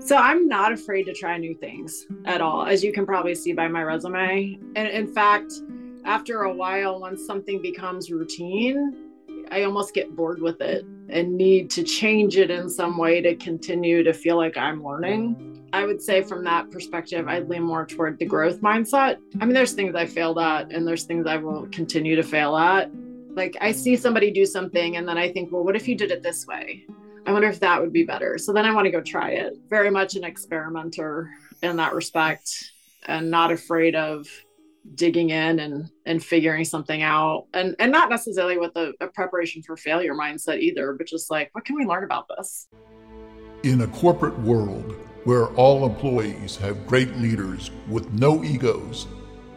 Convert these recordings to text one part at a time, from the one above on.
So I'm not afraid to try new things at all, as you can probably see by my resume. And in fact, after a while, once something becomes routine, I almost get bored with it and need to change it in some way to continue to feel like I'm learning. I would say from that perspective, I'd lean more toward the growth mindset. I mean, there's things I failed at and there's things I will continue to fail at. Like I see somebody do something and then I think, well, what if you did it this way? I wonder if that would be better. So then I want to go try it. Very much an experimenter in that respect and not afraid of digging in and and figuring something out and and not necessarily with a, a, preparation for failure mindset either but just like what can we learn about this in a corporate world where all employees have great leaders with no egos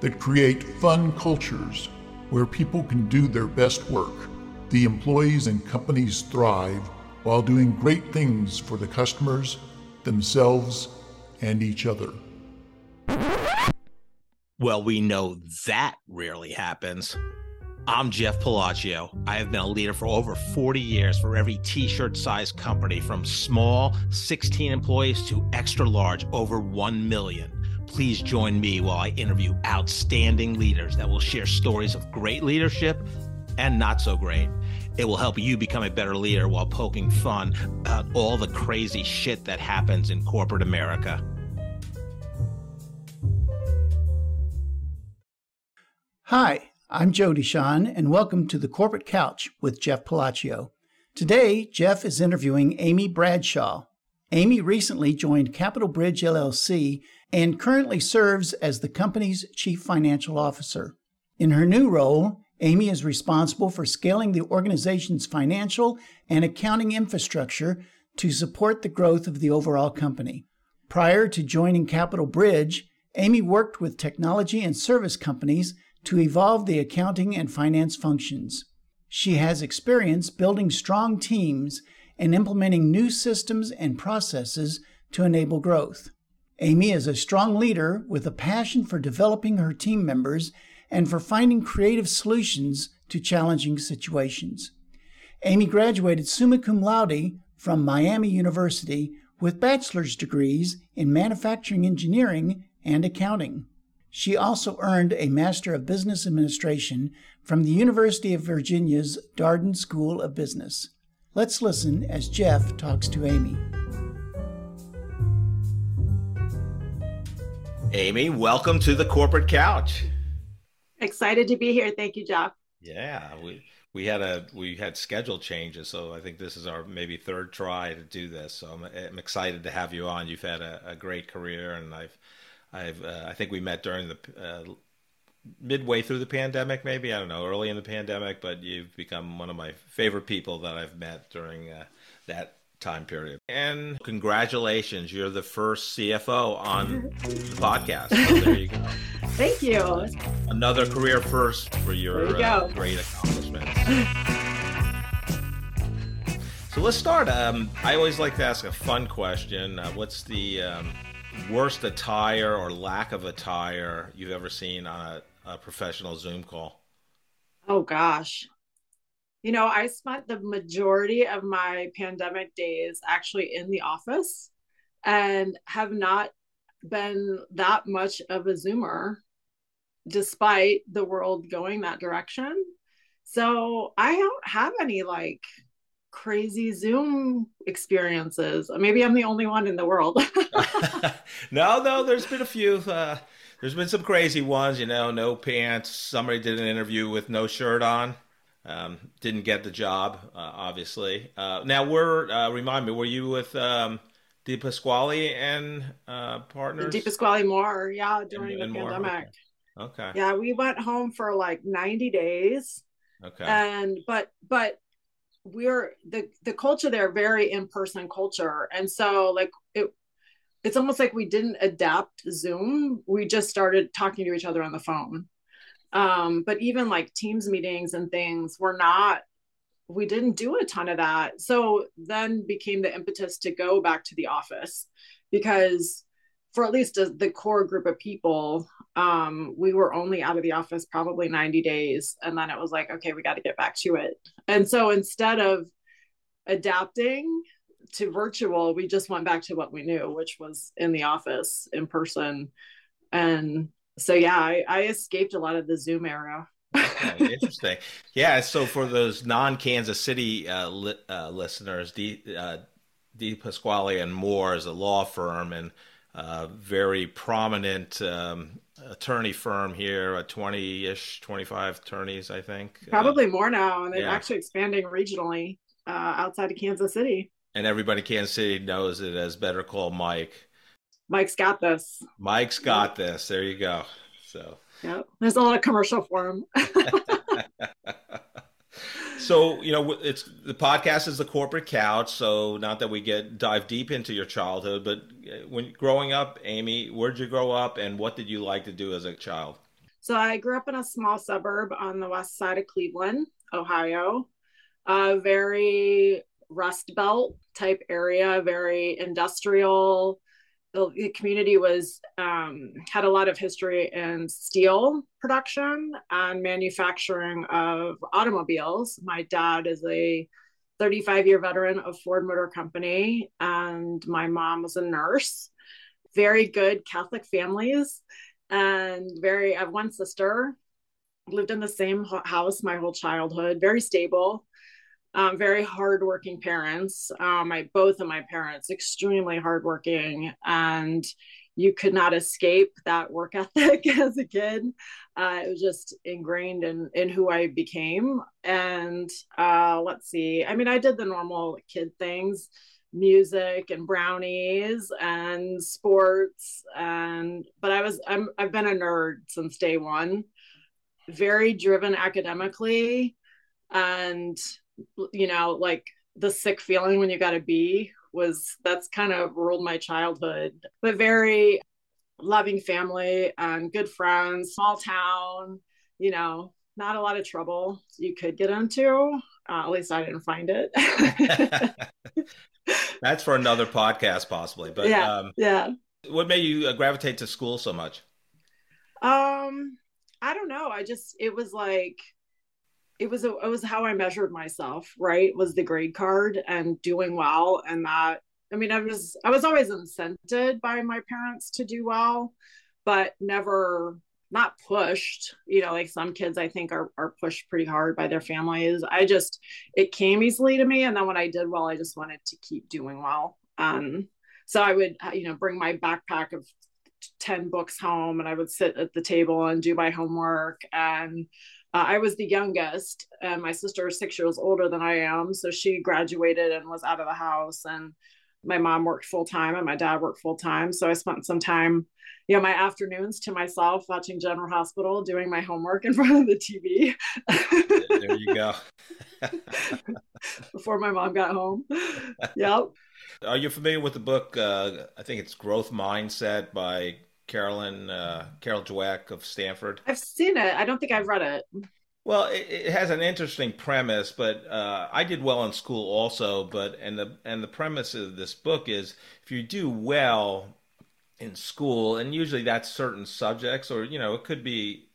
that create fun cultures where people can do their best work the employees and companies thrive while doing great things for the customers themselves and each other well, we know that rarely happens. I'm Jeff Palacio. I have been a leader for over 40 years for every t shirt size company from small, 16 employees, to extra large, over 1 million. Please join me while I interview outstanding leaders that will share stories of great leadership and not so great. It will help you become a better leader while poking fun at all the crazy shit that happens in corporate America. Hi, I'm Joe Deshawn, and welcome to the Corporate Couch with Jeff Palacio. Today, Jeff is interviewing Amy Bradshaw. Amy recently joined Capitol Bridge LLC and currently serves as the company's chief financial officer. In her new role, Amy is responsible for scaling the organization's financial and accounting infrastructure to support the growth of the overall company. Prior to joining Capitol Bridge, Amy worked with technology and service companies to evolve the accounting and finance functions. She has experience building strong teams and implementing new systems and processes to enable growth. Amy is a strong leader with a passion for developing her team members and for finding creative solutions to challenging situations. Amy graduated summa cum laude from Miami University with bachelor's degrees in manufacturing engineering and accounting. She also earned a Master of Business Administration from the University of Virginia's Darden School of Business. Let's listen as Jeff talks to Amy. Amy, welcome to the corporate couch. Excited to be here. Thank you, Jeff. Yeah, we we had a we had schedule changes, so I think this is our maybe third try to do this. So I'm, I'm excited to have you on. You've had a, a great career, and I've I've uh, I think we met during the uh, midway through the pandemic, maybe I don't know, early in the pandemic. But you've become one of my favorite people that I've met during uh, that time period. And congratulations, you're the first CFO on the podcast. So there you go. Thank you. Another career first for your you uh, great accomplishments. so let's start. Um, I always like to ask a fun question. Uh, what's the um, worst attire or lack of attire you've ever seen on a, a professional Zoom call? Oh gosh. You know, I spent the majority of my pandemic days actually in the office and have not been that much of a Zoomer despite the world going that direction. So I don't have any like crazy Zoom experiences. Maybe I'm the only one in the world. no, no, there's been a few. Uh, there's been some crazy ones, you know, no pants. Somebody did an interview with no shirt on. Um, didn't get the job, uh, obviously. Uh, now, we're, uh, remind me, were you with um, Di Pasquale and uh, partners? Di Pasquale Moore, yeah, during and, the and pandemic. Okay. okay. Yeah, we went home for like 90 days. Okay. And, but, but, we're the the culture there very in-person culture and so like it it's almost like we didn't adapt zoom we just started talking to each other on the phone um but even like teams meetings and things were not we didn't do a ton of that so then became the impetus to go back to the office because for at least the core group of people um, we were only out of the office probably 90 days and then it was like okay we got to get back to it and so instead of adapting to virtual, we just went back to what we knew, which was in the office in person. And so, yeah, I, I escaped a lot of the Zoom era. okay, interesting. Yeah. So for those non Kansas City uh, li- uh, listeners, D, uh, D. Pasquale and Moore is a law firm and uh, very prominent um, attorney firm here, a 20 ish, 25 attorneys, I think. Uh, Probably more now. And they're yeah. actually expanding regionally uh, outside of Kansas City. And everybody in Kansas City knows it as Better Call Mike. Mike's got this. Mike's got this. There you go. So, yeah, there's a lot of commercial for him. so you know it's the podcast is the corporate couch so not that we get dive deep into your childhood but uh, when growing up amy where'd you grow up and what did you like to do as a child so i grew up in a small suburb on the west side of cleveland ohio a very rust belt type area very industrial the community was um, had a lot of history in steel production and manufacturing of automobiles. My dad is a 35 year veteran of Ford Motor Company, and my mom was a nurse. Very good Catholic families, and very. I have one sister. Lived in the same house my whole childhood. Very stable um, very hardworking parents. Um, my both of my parents extremely hardworking, and you could not escape that work ethic as a kid. Uh, it was just ingrained in in who I became. And uh, let's see, I mean, I did the normal kid things music and brownies and sports and but i was i'm i've been a nerd since day one very driven academically and you know, like the sick feeling when you got a B was that's kind of ruled my childhood, but very loving family and good friends, small town, you know, not a lot of trouble you could get into. Uh, at least I didn't find it. that's for another podcast, possibly. But yeah, um, yeah. What made you uh, gravitate to school so much? Um, I don't know. I just it was like it was a, it was how I measured myself, right? Was the grade card and doing well and that I mean I was I was always incented by my parents to do well, but never not pushed, you know, like some kids I think are are pushed pretty hard by their families. I just it came easily to me and then when I did well, I just wanted to keep doing well. Um so I would you know bring my backpack of 10 books home and I would sit at the table and do my homework and uh, I was the youngest, and my sister is six years older than I am. So she graduated and was out of the house. And my mom worked full time, and my dad worked full time. So I spent some time, you know, my afternoons to myself watching General Hospital, doing my homework in front of the TV. there you go. Before my mom got home. Yep. Are you familiar with the book? Uh, I think it's Growth Mindset by Carolyn uh, Carol Dweck of Stanford? I've seen it. I don't think I've read it. Well, it, it has an interesting premise, but uh, I did well in school also. But and the and the premise of this book is if you do well in school, and usually that's certain subjects, or you know, it could be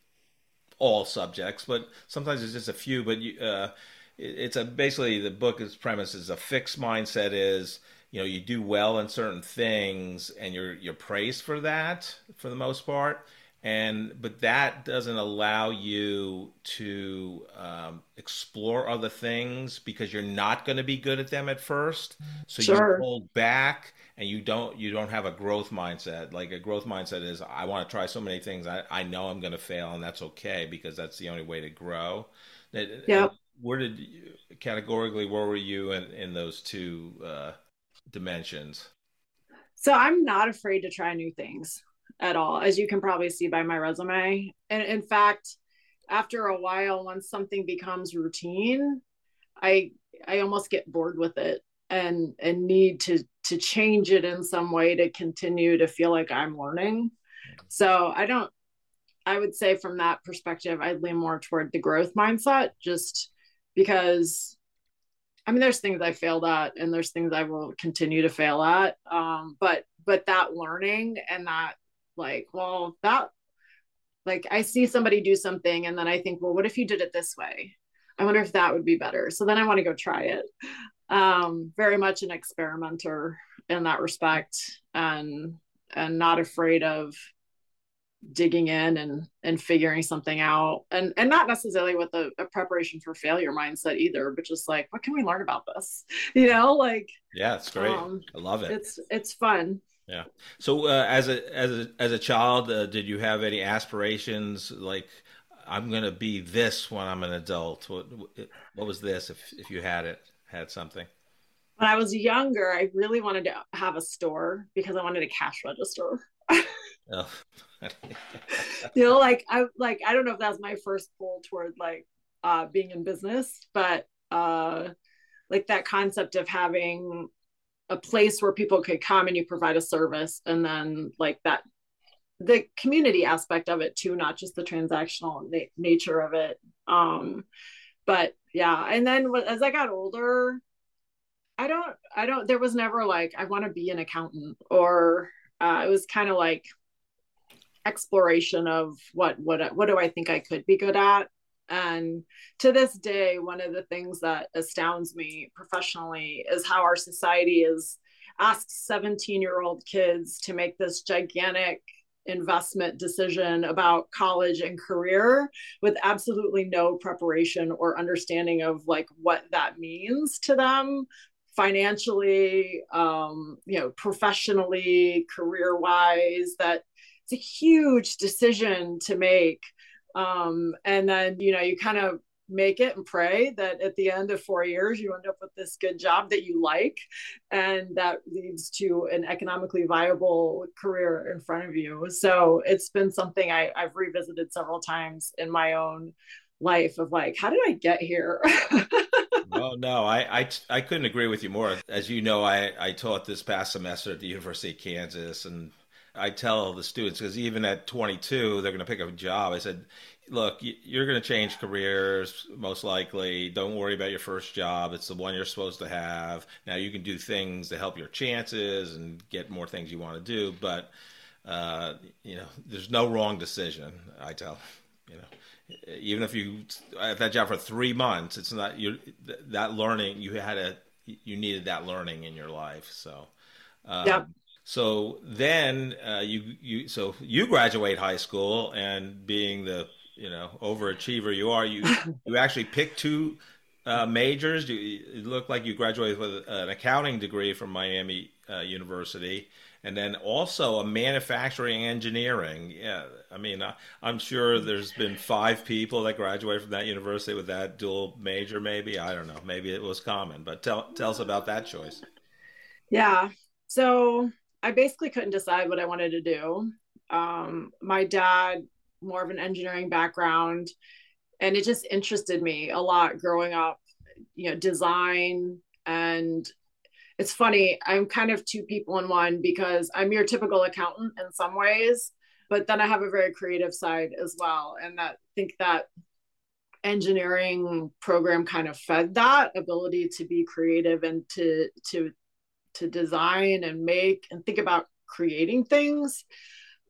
all subjects, but sometimes it's just a few. But you, uh, it, it's a basically the book's premise is a fixed mindset is you know you do well in certain things and you're you're praised for that for the most part. And but that doesn't allow you to um, explore other things because you're not going to be good at them at first. So sure. you hold back and you don't you don't have a growth mindset. Like a growth mindset is i want to try so many things. I, I know i'm going to fail and that's okay because that's the only way to grow. Yeah where did you categorically where were you in, in those two uh, dimensions? So I'm not afraid to try new things at all, as you can probably see by my resume. And in fact, after a while, once something becomes routine, I I almost get bored with it and and need to to change it in some way to continue to feel like I'm learning. So I don't I would say from that perspective, I'd lean more toward the growth mindset just because I mean, there's things I failed at, and there's things I will continue to fail at. Um, but but that learning and that like, well, that like I see somebody do something, and then I think, well, what if you did it this way? I wonder if that would be better. So then I want to go try it. um, very much an experimenter in that respect and and not afraid of digging in and and figuring something out. And and not necessarily with a, a, preparation for failure mindset either but just like what can we learn about this? You know like yeah it's great. um, i love it. it's it's fun. Yeah. So uh, as a as a as a child uh, did you have any aspirations like i'm gonna be this when i'm an adult? What what was this if if you had it had something? When i was younger i really wanted to have a store because i wanted a cash register oh. you know, like I like I don't know if that's my first pull toward like uh being in business, but uh like that concept of having a place where people could come and you provide a service and then like that the community aspect of it too not just the transactional na- nature of it um but yeah and then as i got older i don't i don't there was never like i want to be an accountant or uh, it was kind of like exploration of what what what do I think I could be good at? And to this day one of the things that astounds me professionally is how our society is asks 17 year old kids to make this gigantic investment decision about college and career with absolutely no preparation or understanding of like what that means to them financially um, you know professionally career wise that it's a huge decision to make. Um, and then you know you kind of make it and pray that at the end of four years you end up with this good job that you like and that leads to an economically viable career in front of you. So it's been something I, i've revisited several times in my own life of like how did i get here? Well no I, I i couldn't agree with you more. As you know i i taught this past semester at the university of kansas and I tell the students because even at 22, they're going to pick a job. I said, look, you're going to change careers most likely. Don't worry about your first job. It's the one you're supposed to have. Now you can do things to help your chances and get more things you want to do. But, uh, you know, there's no wrong decision. I tell, you know, even if you at that job for three months, it's not you that learning you had a, you needed that learning in your life. So, um, yeah so then uh, you you so you graduate high school and being the you know overachiever you are you you actually pick two uh, majors. You, it looked like you graduated with an accounting degree from Miami uh, University, and then also a manufacturing engineering. Yeah, I mean, I, am sure there's been five people that graduated from that university with that dual major. Maybe I don't know. Maybe it was common, but tell tell us about that choice. Yeah. So I basically couldn't decide what I wanted to do. Um, my dad, more of an engineering background, and it just interested me a lot growing up, you know, design. And it's funny, I'm kind of two people in one because I'm your typical accountant in some ways, but then I have a very creative side as well. And that I think that engineering program kind of fed that ability to be creative and to to to design and make and think about creating things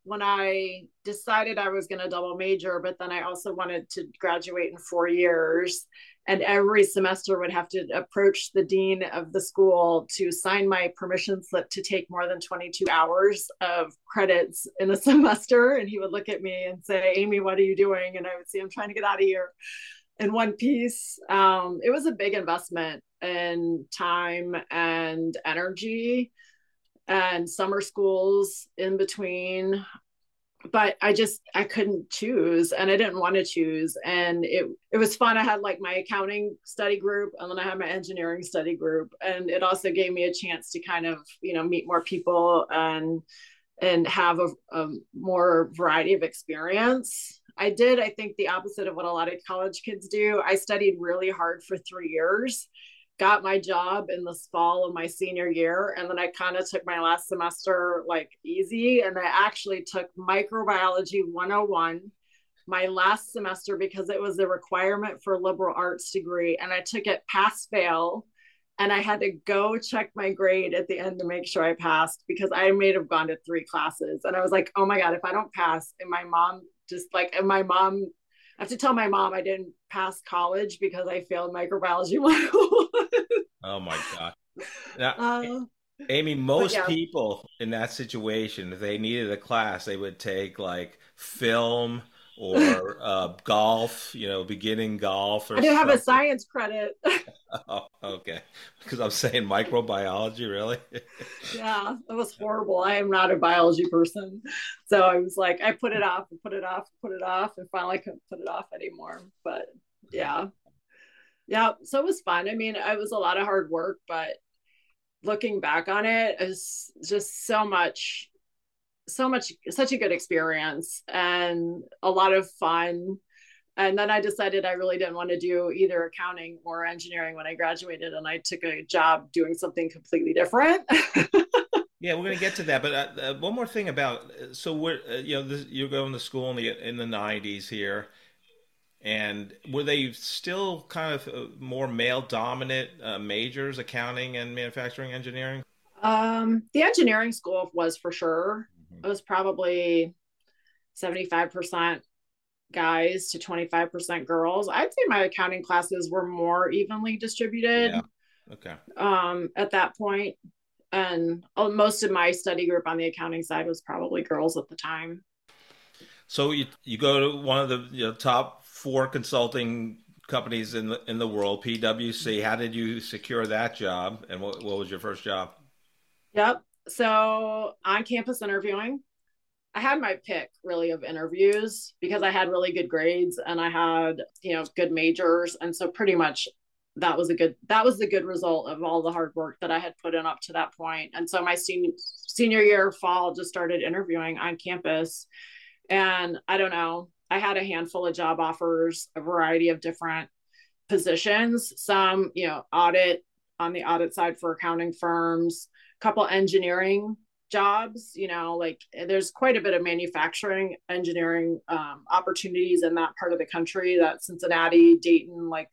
when I decided I was going to double major, but then I also wanted to graduate in four years. And every semester would have to approach the dean of the school to sign my permission slip to take more than 22 hours of credits in a semester. And he would look at me and say, Amy, what are you doing? And I would say, I'm trying to get out of here in one piece. Um, it was a big investment and time and energy and summer schools in between. But i just i couldn't choose and i didn't want to choose. And it it was fun. I had like my accounting study group and then i had my engineering study group. And it also gave me a chance to kind of you know meet more people and and have a, a more variety of experience. I did i think the opposite of what a lot of college kids do. I studied really hard for three years got my job in the fall of my senior year and then i kind of took my last semester like easy and i actually took microbiology 101 my last semester because it was a requirement for a liberal arts degree and i took it pass fail and i had to go check my grade at the end to make sure i passed because i may have gone to three classes and i was like oh my god if i don't pass and my mom just like and my mom I have to tell my mom I didn't pass college because I failed microbiology 101. Oh my god! Now, uh, Amy, most yeah. people in that situation, if they needed a class, they would take like film or uh, golf, you know, beginning golf. I do have a science credit. oh, okay. Because I'm saying microbiology, really? yeah, it was horrible. I am not a biology person. So I was like, I put it off and put it off, put it off, and finally couldn't put it off anymore. But yeah. Yeah. So it was fun. I mean, it was a lot of hard work, but looking back on it, it is just so much so much such a good experience and a lot of fun. And then i decided i really didn't want to do either accounting or engineering when i graduated and i took a job doing something completely different. Yeah we're going to get to that but uh, uh, one more thing about uh, so we're uh, you know this, you're going to school in the in the 90s here and were they still kind of uh, more male dominant uh, majors accounting and manufacturing engineering? Um the engineering school was for sure it was probably 75% guys to 25% girls. I'd say my accounting classes were more evenly distributed. Yeah. Okay. Um, at that point, and uh, most of my study group on the accounting side was probably girls at the time. So you you go to one of the you know, top four consulting companies in the in the world, PwC. How did you secure that job, and what what was your first job? Yep so on campus interviewing, I had my pick really of interviews because I had really good grades and I had, you know, good majors. And so pretty much that was a good that was the good result of all the hard work that I had put in up to that point. And so my senior senior year fall just started interviewing on campus. And I don't know, I had a handful of job offers, a variety of different positions, some, you know, audit on the audit side for accounting firms, couple engineering jobs you know like there's quite a bit of manufacturing engineering um, opportunities in that part of the country that cincinnati dayton like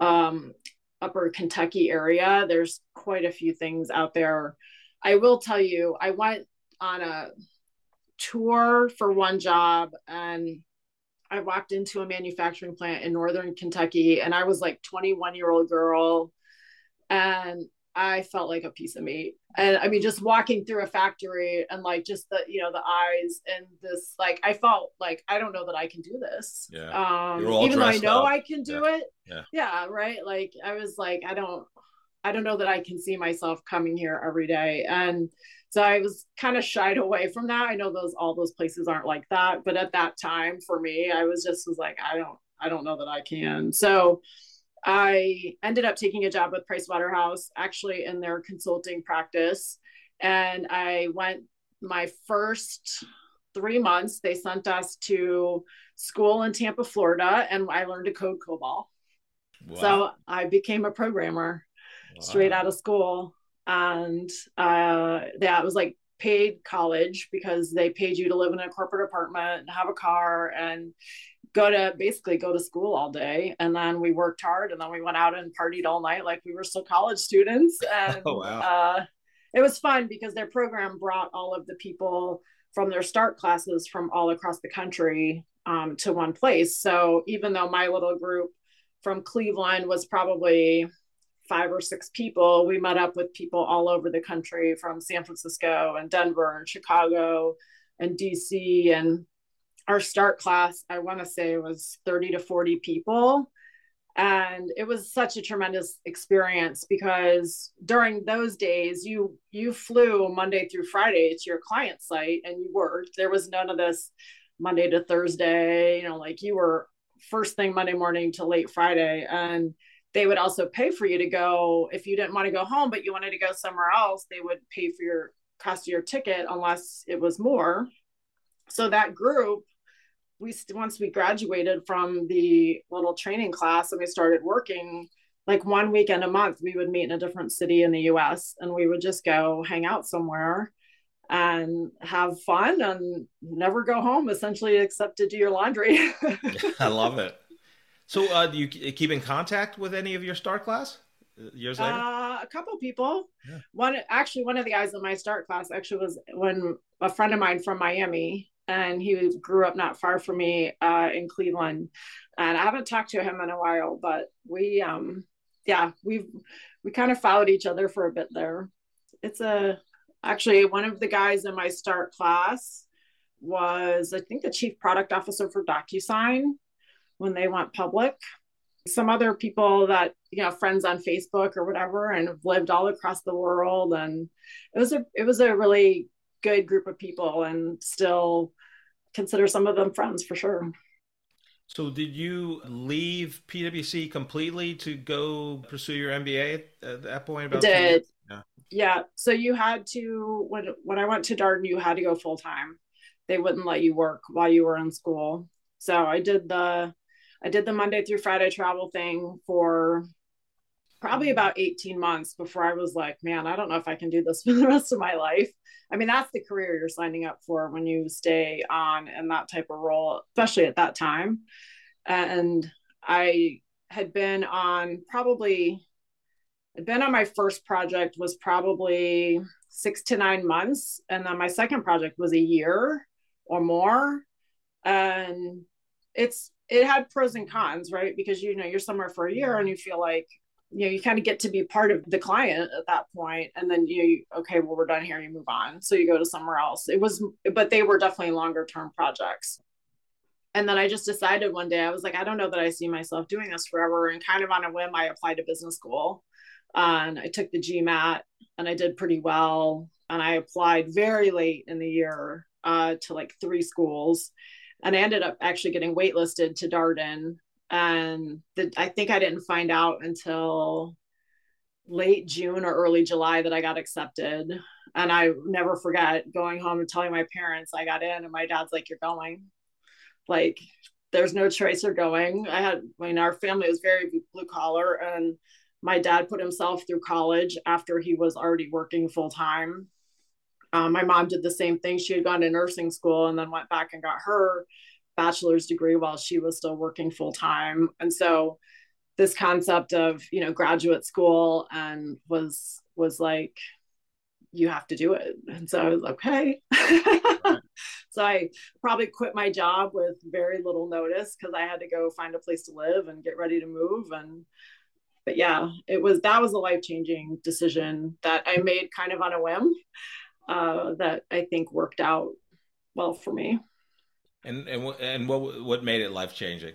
um, upper kentucky area. There's quite a few things out there. I will tell you i went on a tour for one job and i walked into a manufacturing plant in northern kentucky and i was like 21 year old girl. And I felt like a piece of meat. And I mean, just walking through a factory and like just the, you know, the eyes and this, like, I felt like, I don't know that I can do this. Yeah. Um, even though I know up. I can do yeah. it. Yeah. Yeah. Right. Like, I was like, I don't, I don't know that I can see myself coming here every day. And so I was kind of shied away from that. I know those, all those places aren't like that. But at that time for me, I was just was like, I don't, I don't know that I can. So, I ended up taking a job with Price Waterhouse, actually in their consulting practice. And I went my first three months, they sent us to school in Tampa, Florida, and I learned to code COBOL. Wow. So I became a programmer wow. straight out of school. And uh, that was like paid college because they paid you to live in a corporate apartment and have a car and go to basically go to school all day and then we worked hard and then we went out and partied all night like we were still college students and oh, wow. uh, it was fun because their program brought all of the people from their start classes from all across the country um, to one place so even though my little group from cleveland was probably five or six people we met up with people all over the country from san francisco and denver and chicago and dc and our start class, I want to say was 30 to 40 people. And it was such a tremendous experience because during those days you you flew Monday through Friday to your client site and you worked. There was none of this Monday to Thursday, you know, like you were first thing Monday morning to late Friday. And they would also pay for you to go if you didn't want to go home, but you wanted to go somewhere else, they would pay for your cost of your ticket unless it was more. So that group we once we graduated from the little training class and we started working like one weekend a month we would meet in a different city in the us and we would just go hang out somewhere and have fun and never go home essentially except to do your laundry. I love it. So uh, do you keep in contact with any of your start class uh, years later? Uh, a couple people. Yeah. one actually one of the guys in my start class actually was when a friend of mine from miami and he grew up not far from me uh, in Cleveland. And I haven't talked to him in a while, but we um, yeah, we've we kind of followed each other for a bit there. It's a actually one of the guys in my start class was I think the chief product officer for DocuSign when they went public. Some other people that you know friends on Facebook or whatever and have lived all across the world and it was a it was a really good group of people and still consider some of them friends for sure. So, did you leave PwC completely to go pursue your MBA at that point? About I did. Yeah. yeah. So you had to when when I went to Darden, you had to go full time. They wouldn't let you work while you were in school. So I did the I did the Monday through Friday travel thing for probably about 18 months before I was like, man, I don't know if I can do this for the rest of my life. I mean, that's the career you're signing up for when you stay on in that type of role, especially at that time. And I had been on probably, I'd been on my first project was probably six to nine months. And then my second project was a year or more. And it's, it had pros and cons, right? Because you know, you're somewhere for a year and you feel like, you know you kind of get to be part of the client at that point and then you okay well we're done here you move on. So you go to somewhere else. It was but they were definitely longer term projects. And then i just decided one day i was like i don't know that i see myself doing this forever and kind of on a whim i applied to business school. And i took the gmat and i did pretty well and i applied very late in the year uh, to like three schools and i ended up actually getting waitlisted to darden and the, I think I didn't find out until late June or early July that I got accepted. And I never forget going home and telling my parents I got in, and my dad's like, "You're going." Like, there's no choice. You're going. I had, I mean, our family was very blue collar, and my dad put himself through college after he was already working full time. Um, my mom did the same thing. She had gone to nursing school and then went back and got her bachelor's degree while she was still working full time. And so this concept of, you know, graduate school and was was like you have to do it. And so I was okay. so I probably quit my job with very little notice because I had to go find a place to live and get ready to move. And but yeah, it was that was a life changing decision that I made kind of on a whim uh, that I think worked out well for me. And and and what what made it life changing?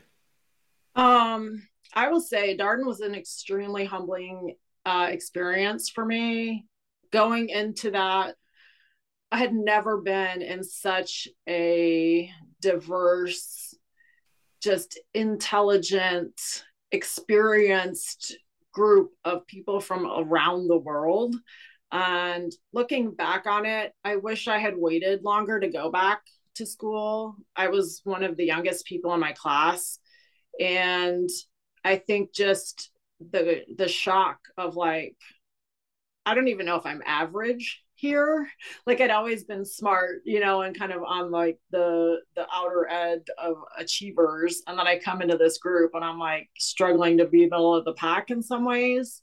Um, I will say Darden was an extremely humbling uh, experience for me. Going into that, I had never been in such a diverse, just intelligent, experienced group of people from around the world. And looking back on it, I wish I had waited longer to go back to school. I was one of the youngest people in my class. And I think just the the shock of like, I don't even know if I'm average here. Like I'd always been smart, you know, and kind of on like the the outer edge of achievers. And then I come into this group and I'm like struggling to be middle of the pack in some ways.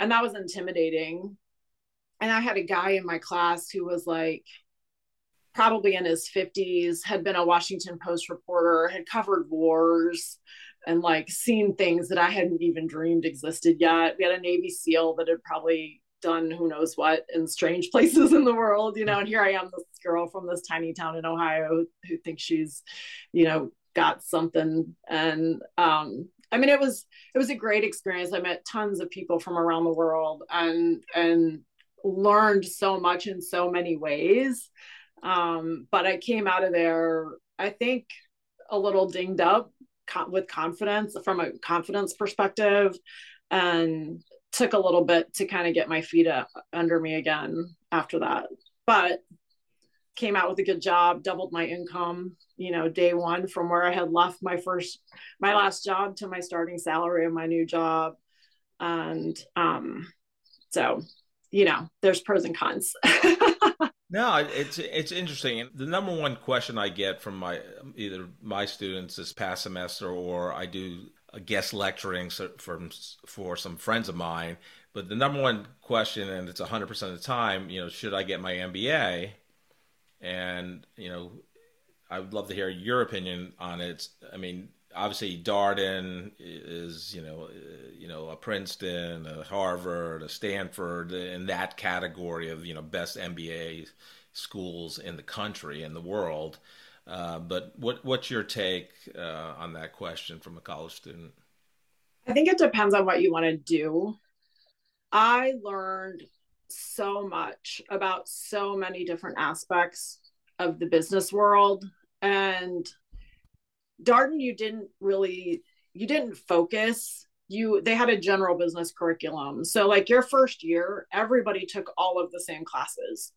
And that was intimidating. And I had a guy in my class who was like, probably in his 50s, had been a Washington Post reporter, had covered wars and like seen things that I hadn't even dreamed existed yet. We had a Navy SEAL that had probably done who knows what in strange places in the world, you know, and here I am, this girl from this tiny town in Ohio who thinks she's, you know, got something. And um, I mean, it was it was a great experience. I met tons of people from around the world and and learned so much in so many ways. Um, but I came out of there, I think, a little dinged up with confidence from a confidence perspective and took a little bit to kind of get my feet up under me again after that. But came out with a good job, doubled my income, you know, day one from where I had left my first, my last job to my starting salary of my new job. And um, so, you know, there's pros and cons. No, it's it's interesting. The number one question I get from my either my students this past semester or I do guest lecturing from for some friends of mine. But the number one question, and it's hundred percent of the time, you know, should I get my MBA? And you know, I would love to hear your opinion on it. I mean, obviously Darden is you know you know a Princeton, a Harvard, a Stanford in that category of you know best MBA schools in the country and the world. Uh, but what what's your take uh, on that question from a college student? I think it depends on what you want to do. I learned so much about so many different aspects of the business world and Darden, you didn't really you didn't focus. You they had a general business curriculum. So like your first year, everybody took all of the same classes,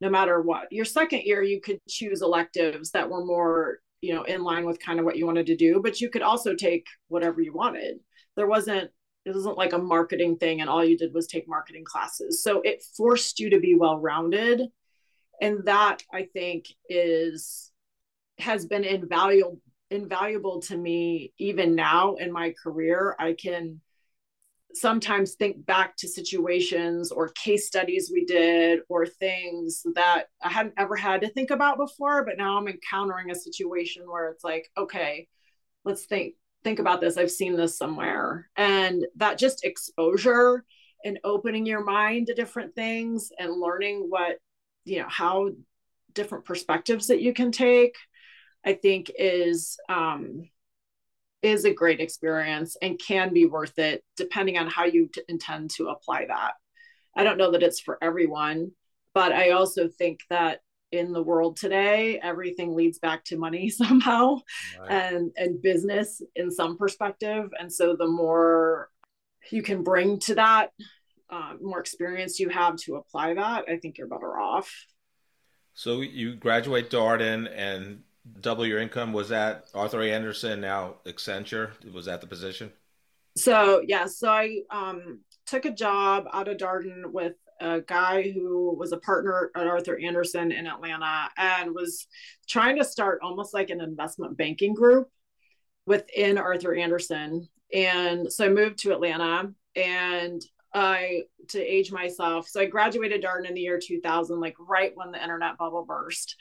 no matter what. Your second year, you could choose electives that were more, you know, in line with kind of what you wanted to do, but you could also take whatever you wanted. There wasn't it wasn't like a marketing thing and all you did was take marketing classes. So it forced you to be well rounded. And that I think is has been invaluable invaluable to me even now in my career. I can sometimes think back to situations or case studies we did or things that i hadn't ever had to think about before but now i'm encountering a situation where it's like okay let's think think about this. I've seen this somewhere. And that just exposure and opening your mind to different things and learning what you know how different perspectives that you can take I think is um, is a great experience and can be worth it depending on how you t- intend to apply that. I don't know that it's for everyone, but I also think that in the world today, everything leads back to money somehow right. and and business in some perspective. And so the more you can bring to that, uh, more experience you have to apply that, I think you're better off. So you graduate Darden and double your income was that Arthur Andersen. now Accenture was that the position so yeah so I um, took a job out of Darden with a guy who was a partner at Arthur Andersen in Atlanta and was trying to start almost like an investment banking group within Arthur Andersen. and so I moved to Atlanta and I to age myself so I graduated Darden in the year 2000 like right when the internet bubble burst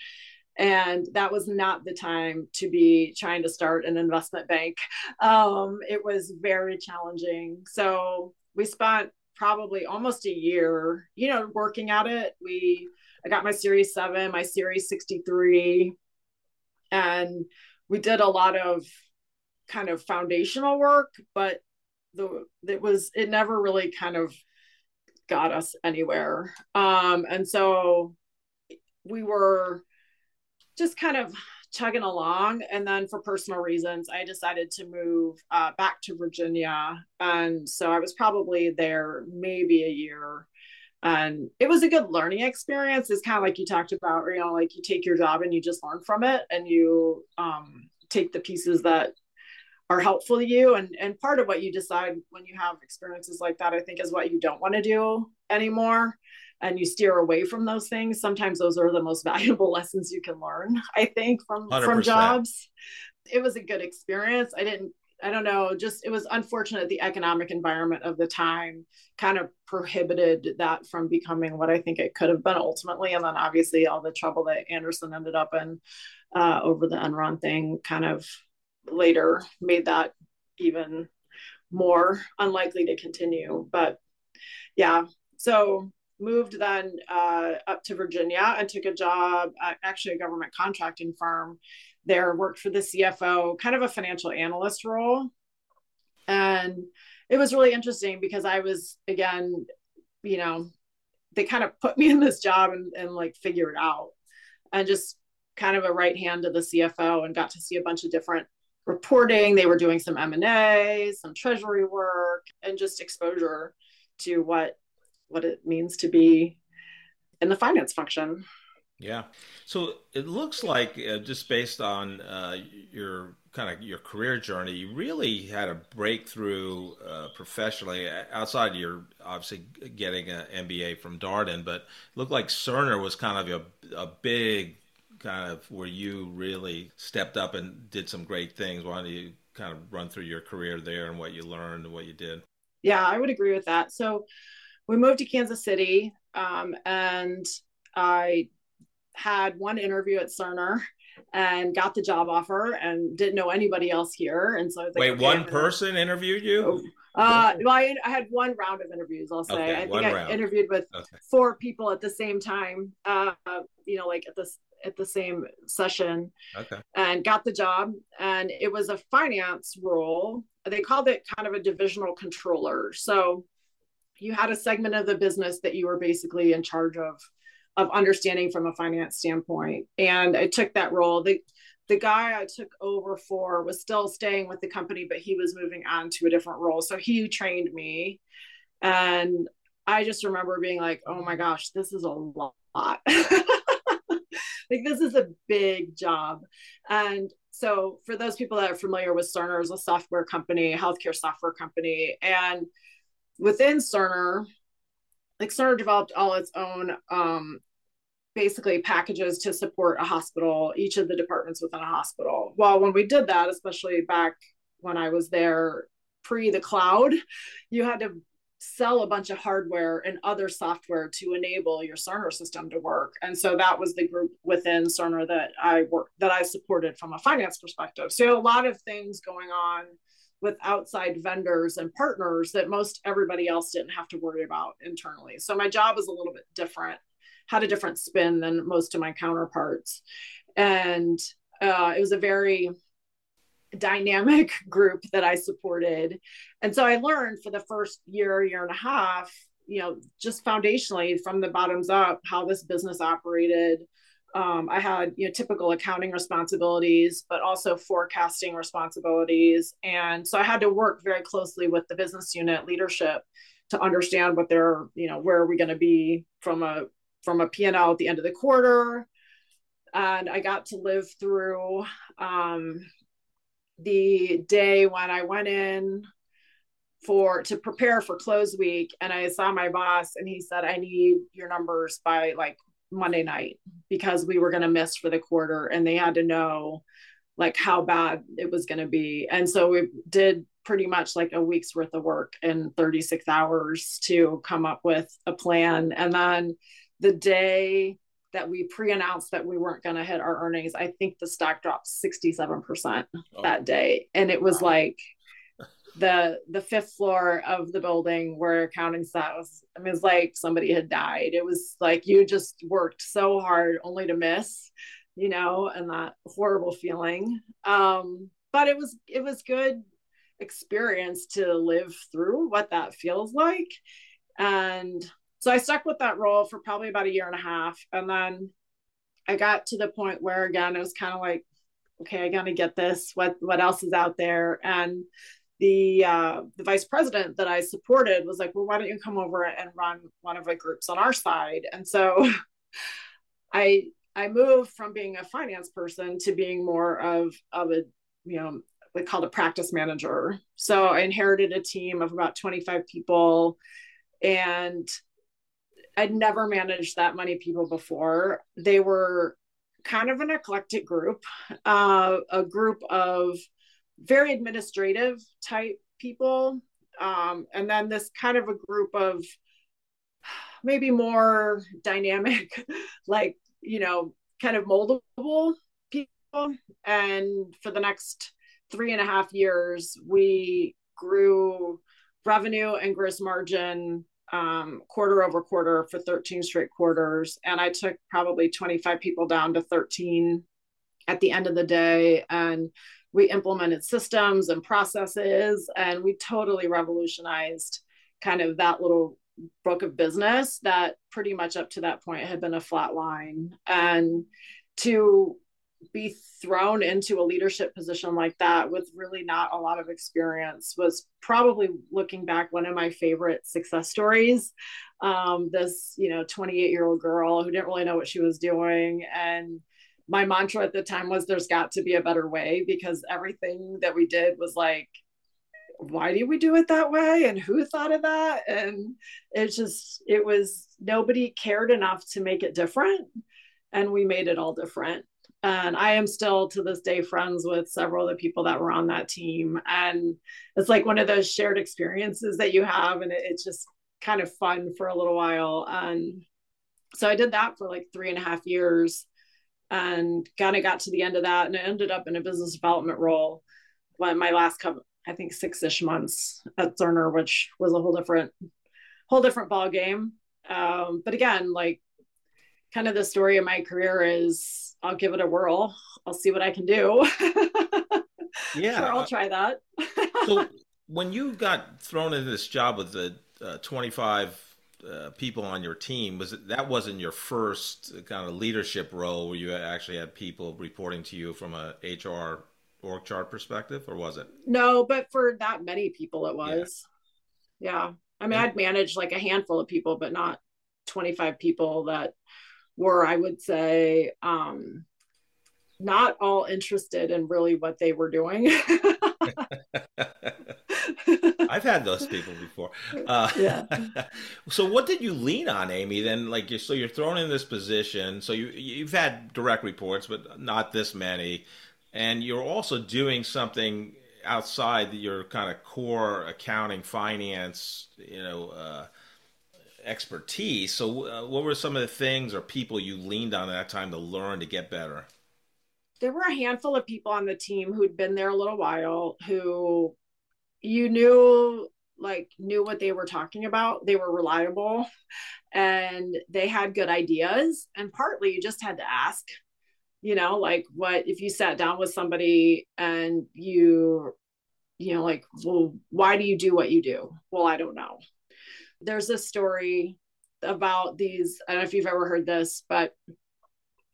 and that was not the time to be trying to start an investment bank. Um, it was very challenging. So we spent probably almost a year you know working at it. We i got my series 7 my series 63 and we did a lot of kind of foundational work but the it was it never really kind of got us anywhere. Um, and so we were just kind of chugging along. And then for personal reasons, I decided to move uh, back to Virginia. And so I was probably there maybe a year. And it was a good learning experience. It's kind of like you talked about, you know, like you take your job and you just learn from it and you um, take the pieces that are helpful to you. And, and part of what you decide when you have experiences like that, I think, is what you don't want to do anymore and you steer away from those things sometimes those are the most valuable lessons you can learn i think from 100%. from jobs it was a good experience i didn't i don't know just it was unfortunate the economic environment of the time kind of prohibited that from becoming what i think it could have been ultimately and then obviously all the trouble that andersen ended up in uh, over the enron thing kind of later made that even more unlikely to continue but yeah so moved then uh, up to Virginia and took a job at actually a government contracting firm there, worked for the CFO, kind of a financial analyst role. And it was really interesting because I was, again, you know, they kind of put me in this job and, and like figure it out and just kind of a right hand to the CFO and got to see a bunch of different reporting. They were doing some M&A, some treasury work and just exposure to what what it means to be in the finance function. Yeah. So it looks like uh, just based on uh, your kind of your career journey, you really had a breakthrough uh, professionally outside your obviously getting an MBA from Darden, but it looked like Cerner was kind of a, a big kind of where you really stepped up and did some great things. Why don't you kind of run through your career there and what you learned and what you did? Yeah, I would agree with that. So we moved to Kansas City um, and I had one interview at Cerner and got the job offer and didn't know anybody else here. And so I was like, wait, okay, one person interviewed you? Oh, uh, well, I, I, had one round of interviews. I'll say. Okay, I think I round. interviewed with okay. four people at the same time. Uh, you know, like at this at the same session. Okay. And got the job, and it was a finance role. They called it kind of a divisional controller. So you had a segment of the business that you were basically in charge of of understanding from a finance standpoint. And I took that role. The the guy I took over for was still staying with the company, but he was moving on to a different role. So he trained me. And I just remember being like, oh my gosh, this is a lot. like this is a big job. And so for those people that are familiar with Cerner is a software company, healthcare software company. And within Cerner, like Cerner developed all its own um, basically packages to support a hospital, each of the departments within a hospital. Well, when we did that, especially back when I was there pre the cloud, you had to sell a bunch of hardware and other software to enable your Cerner system to work. And so that was the group within Cerner that I worked that I supported from a finance perspective. So a lot of things going on with outside vendors and partners that most everybody else didn't have to worry about internally. So my job was a little bit different, had a different spin than most of my counterparts. And uh, it was a very dynamic group that I supported. And so I learned for the first year, year and a half, you know, just foundationally from the bottoms up, how this business operated, um, I had you know typical accounting responsibilities, but also forecasting responsibilities, and so I had to work very closely with the business unit leadership to understand what they're you know where are we going to be from a from a P&L at the end of the quarter, and I got to live through um, the day when I went in for to prepare for close week and I saw my boss and he said I need your numbers by like Monday night because we were going to miss for the quarter and they had to know like how bad it was going to be. And so we did pretty much like a week's worth of work in 36 hours to come up with a plan. And then the day that we pre-announced that we weren't going to hit our earnings, I think the stock dropped 67% oh. that day. And it was wow. like the the fifth floor of the building where accounting sat was I mean it was like somebody had died. It was like you just worked so hard only to miss, you know, and that horrible feeling. Um, but it was it was good experience to live through what that feels like. And so I stuck with that role for probably about a year and a half. And then I got to the point where again it was kind of like, okay, I gotta get this. What what else is out there? And the uh, the vice president that I supported was like, well, why don't you come over and run one of the groups on our side? And so I I moved from being a finance person to being more of of a you know we called a practice manager. So I inherited a team of about 25 people and I'd never managed that many people before. They were kind of an eclectic group, uh, a group of very administrative type people. Um, and then this kind of a group of maybe more dynamic, like, you know, kind of moldable people. And for the next three and a half years, we grew revenue and gross margin um, quarter over quarter for 13 straight quarters. And I took probably 25 people down to 13 at the end of the day. And we implemented systems and processes and we totally revolutionized kind of that little book of business that pretty much up to that point had been a flat line. And to be thrown into a leadership position like that with really not a lot of experience was probably looking back one of my favorite success stories. Um, this you know 28 year old girl who didn't really know what she was doing and my mantra at the time was there's got to be a better way because everything that we did was like why do we do it that way? And who thought of that? And it's just it was nobody cared enough to make it different and we made it all different. And i am still to this day friends with several of the people that were on that team. And it's like one of those shared experiences that you have and it, it's just kind of fun for a little while. And so i did that for like three and a half years and kind of got to the end of that and I ended up in a business development role when my last couple I think six-ish months at Cerner, which was a whole different whole different ball game. Um, but again, like kind of the story of my career is I'll give it a whirl. I'll see what I can do. yeah. Sure, I'll try that. so when you got thrown into this job with the uh, 25 uh, people on your team, was it, that wasn't your first kind of leadership role where you actually had people reporting to you from a HR org chart perspective, or was it? No, but for that many people, it was. Yeah. yeah. I mean, I'd managed like a handful of people, but not 25 people that were, I would say, um, not all interested in really what they were doing. I've had those people before. Uh, yeah. so, what did you lean on, Amy? Then, like, you're, so you're thrown in this position. So you you've had direct reports, but not this many, and you're also doing something outside your kind of core accounting, finance, you know, uh, expertise. So, uh, what were some of the things or people you leaned on at that time to learn to get better? There were a handful of people on the team who'd been there a little while who you knew like knew what they were talking about they were reliable and they had good ideas and partly you just had to ask you know like what if you sat down with somebody and you you know like well why do you do what you do? Well i don't know. There's a story about these i don't know if you've ever heard this but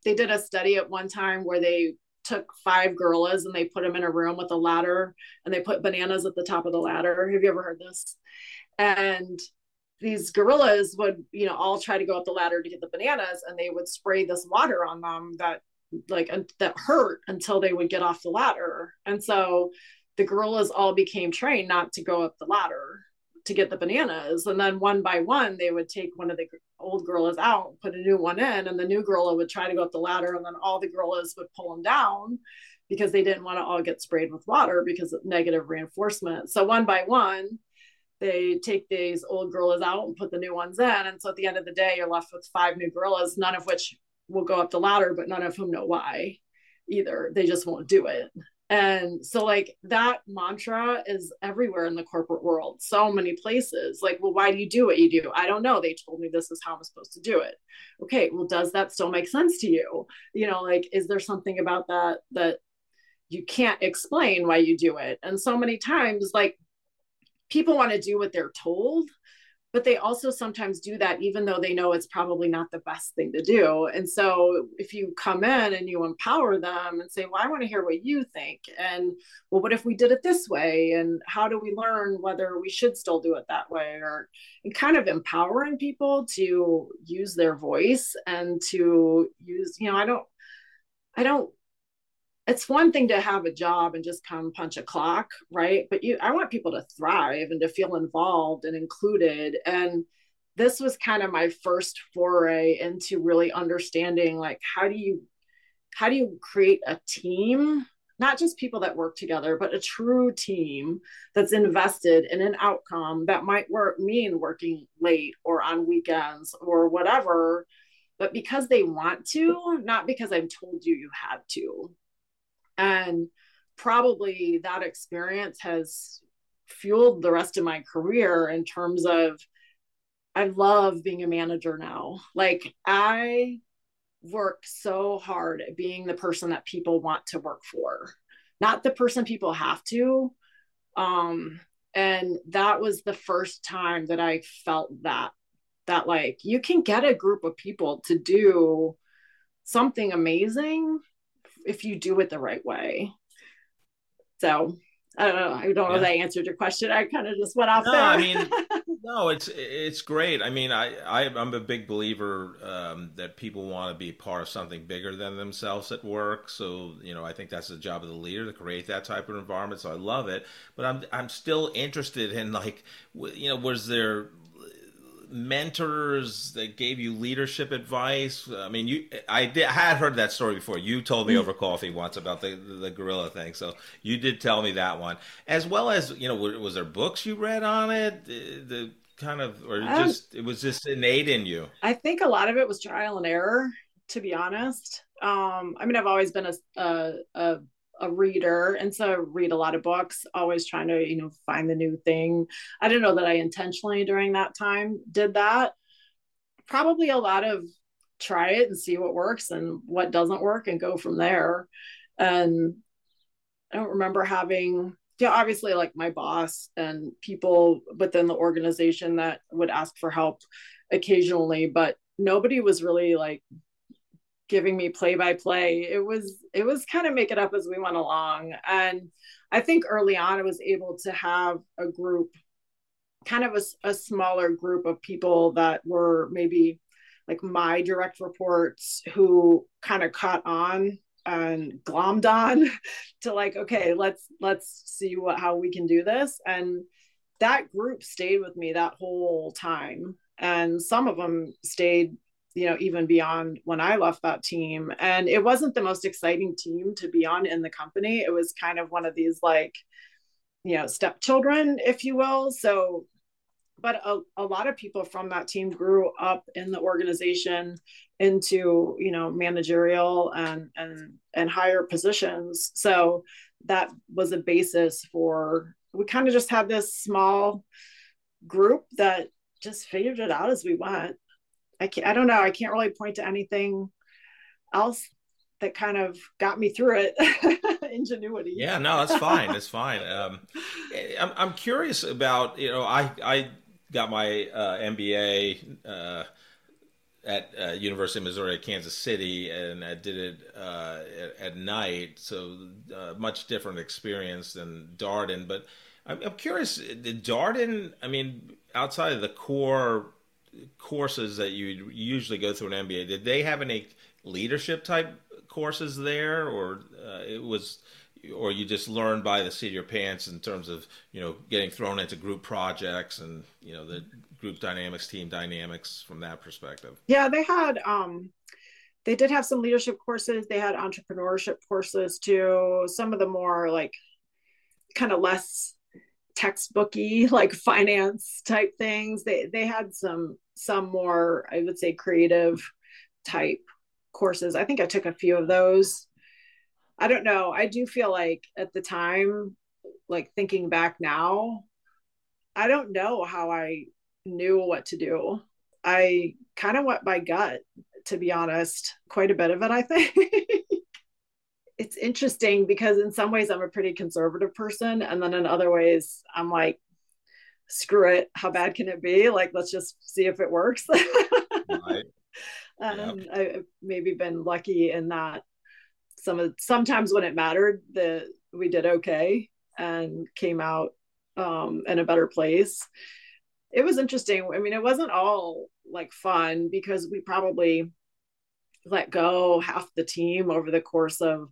they did a study at one time where they took five gorillas and they put them in a room with a ladder and they put bananas at the top of the ladder. Have you ever heard this? And these gorillas would you know all try to go up the ladder to get the bananas and they would spray this water on them that like that hurt until they would get off the ladder. And so the gorillas all became trained not to go up the ladder to get the bananas and then one by one they would take one of the old gorillas out put a new one in and the new gorilla would try to go up the ladder and then all the gorillas would pull them down because they didn't want to all get sprayed with water because of negative reinforcement so one by one they take these old gorillas out and put the new ones in and so at the end of the day you're left with five new gorillas none of which will go up the ladder, but none of whom know why either. They just won't do it. And so, like, that mantra is everywhere in the corporate world, so many places. Like, well, why do you do what you do? I don't know. They told me this is how I'm supposed to do it. Okay, well, does that still make sense to you? You know, like, is there something about that that you can't explain why you do it? And so many times, like, people want to do what they're told, but they also sometimes do that even though they know it's probably not the best thing to do. And so if you come in and you empower them and say well i want to hear what you think and well what if we did it this way? And how do we learn whether we should still do it that way? Or and kind of empowering people to use their voice and to use you know i don't i don't it's one thing to have a job and just come punch a clock, right? But you, I want people to thrive and to feel involved and included. And this was kind of my first foray into really understanding like how do you how do you create a team not just people that work together but a true team that's invested in an outcome that might work mean working late or on weekends or whatever but because they want to not because i've told you you have to and probably that experience has fueled the rest of my career in terms of I love being a manager now. Like I work so hard at being the person that people want to work for, not the person people have to. Um, and that was the first time that I felt that that like you can get a group of people to do something amazing if you do it the right way. So I don't know. I don't know yeah. if I answered your question. I kind of just went off no, there. I mean, no, it's it's great. I mean, I, I am a big believer um, that people want to be part of something bigger than themselves at work. So you know, I think that's the job of the leader to create that type of environment. So I love it. But I'm I'm still interested in like, you know, was there mentors that gave you leadership advice? I mean, you I, did, I had heard that story before. You told me mm. over coffee once about the the gorilla thing, so you did tell me that one, as well as you know, was there books you read on it? The, the kind of, or um, just it was just innate in you. I think a lot of it was trial and error. to be honest. Um, I mean, I've always been a, a, a a reader and so I read a lot of books always trying to you know find the new thing. I don't know that i intentionally during that time did that. Probably a lot of try it and see what works and what doesn't work and go from there. And i don't remember having yeah obviously like my boss and people within the organization that would ask for help occasionally but nobody was really like giving me play by play it was it was kind of make it up as we went along. And i think early on i was able to have a group kind of a, a smaller group of people that were maybe like my direct reports who kind of caught on and glommed on to like okay let's let's see what how we can do this. And that group stayed with me that whole time. And some of them stayed you know even beyond when i left that team. And it wasn't the most exciting team to be on in the company. It was kind of one of these like you know stepchildren if you will. So but a, a lot of people from that team grew up in the organization into you know managerial and and and higher positions. So that was a basis for we kind of just had this small group that just figured it out as we went I can't, I don't know. I can't really point to anything else that kind of got me through it. Ingenuity. Yeah, no, that's fine. That's fine. Um, I'm, I'm curious about, you know, I, I got my uh, MBA uh, at uh, University of Missouri at Kansas City, and I did it uh, at, at, night, so uh, much different experience than Darden. But I'm, I'm curious, did Darden? I mean, outside of the core courses that you usually go through an MBA, did they have any leadership type courses there, or uh, it was, or you just learned by the seat of your pants in terms of you know getting thrown into group projects and you know the group dynamics, team dynamics from that perspective? Yeah, they had. um they did have some leadership courses. They had entrepreneurship courses too. Some of the more like kind of less textbooky like finance type things they they had some some more i would say creative type courses. I think i took a few of those. I don't know. I do feel like at the time like thinking back now i don't know how i knew what to do. I kind of went by gut to be honest quite a bit of it i think. It's interesting because in some ways I'm a pretty conservative person, and then in other ways I'm like, screw it, how bad can it be? Like, let's just see if it works. right. And yep. I've maybe been lucky in that some of sometimes when it mattered, that we did okay and came out um, in a better place. It was interesting. I mean, it wasn't all like fun because we probably let go half the team over the course of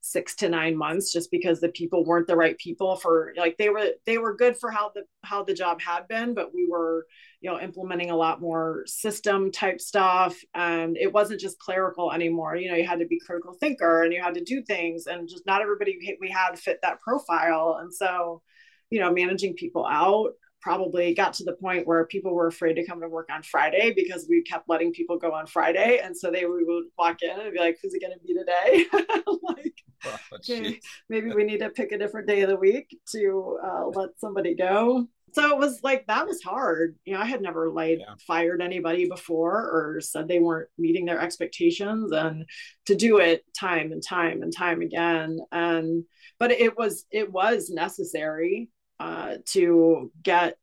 six to nine months just because the people weren't the right people for like they were they were good for how the how the job had been but we were you know implementing a lot more system type stuff. And it wasn't just clerical anymore. You know you had to be critical thinker and you had to do things and just not everybody we had fit that profile. And so you know managing people out probably got to the point where people were afraid to come to work on Friday because we kept letting people go on Friday. And so they would walk in and be like, who's it going to be today? like, oh, okay, maybe we need to pick a different day of the week to uh, let somebody go. So it was like, that was hard. You know, I had never like yeah. fired anybody before or said they weren't meeting their expectations and to do it time and time and time again. And, but it was, it was necessary uh, to get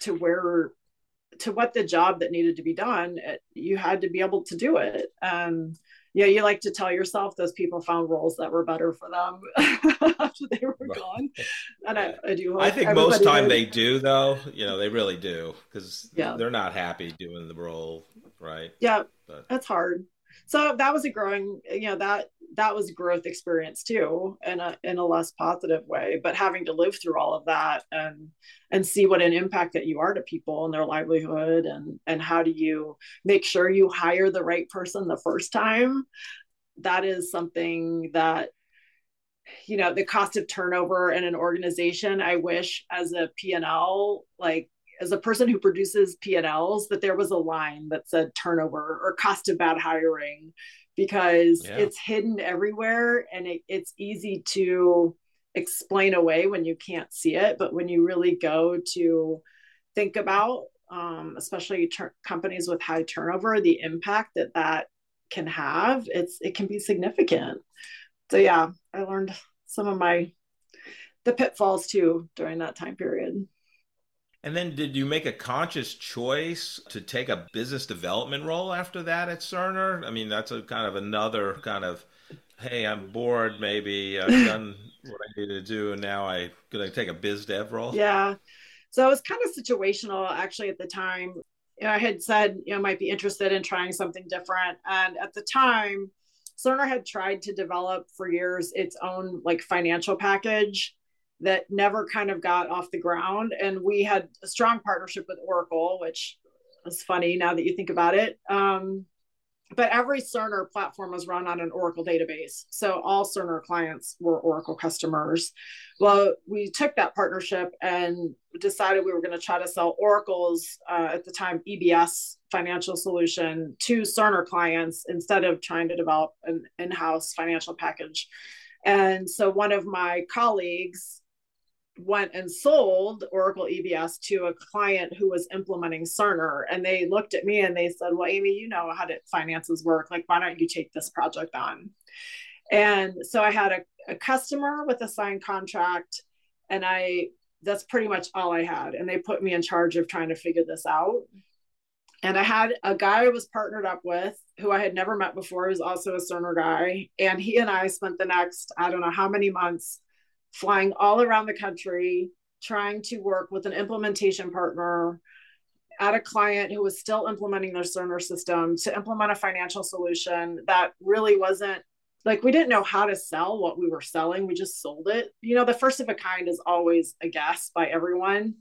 to where to what the job that needed to be done it, you had to be able to do it um yeah you like to tell yourself those people found roles that were better for them after they were right. gone and I, I, do i think most time they do though you know they really do because yeah. they're not happy doing the role right yeah but. that's hard so that was a growing you know that that was growth experience too in a in a less positive way but having to live through all of that and and see what an impact that you are to people and their livelihood and and how do you make sure you hire the right person the first time that is something that you know the cost of turnover in an organization i wish as a p&l like as a person who produces P&Ls that there was a line that said turnover or cost of bad hiring because yeah. it's hidden everywhere and it, it's easy to explain away when you can't see it but when you really go to think about um, especially ter- companies with high turnover the impact that that can have it's it can be significant so yeah i learned some of my the pitfalls too during that time period and then did you make a conscious choice to take a business development role after that at Cerner? I mean, that's a kind of another kind of, hey, I'm bored. Maybe I've done what I need to do, and now I'm going to take a biz dev role. Yeah. So it was kind of situational actually at the time. You know, I had said, you know, might be interested in trying something different. And at the time, Cerner had tried to develop for years its own like financial package that never kind of got off the ground. And we had a strong partnership with Oracle, which is funny now that you think about it. Um, but every Cerner platform was run on an Oracle database. So all Cerner clients were Oracle customers. Well, we took that partnership and decided we were going to try to sell Oracle's, uh, at the time, EBS financial solution to Cerner clients instead of trying to develop an in house financial package. And so one of my colleagues went and sold Oracle EBS to a client who was implementing Cerner. And they looked at me and they said, Well, Amy, you know how did finances work. Like, why don't you take this project on? And so I had a, a customer with a signed contract, and I that's pretty much all I had. And they put me in charge of trying to figure this out. And I had a guy I was partnered up with who I had never met before, who's also a Cerner guy. And he and I spent the next, I don't know how many months flying all around the country, trying to work with an implementation partner at a client who was still implementing their Cerner system to implement a financial solution that really wasn't like we didn't know how to sell what we were selling. We just sold it. You know, the first of a kind is always a guess by everyone.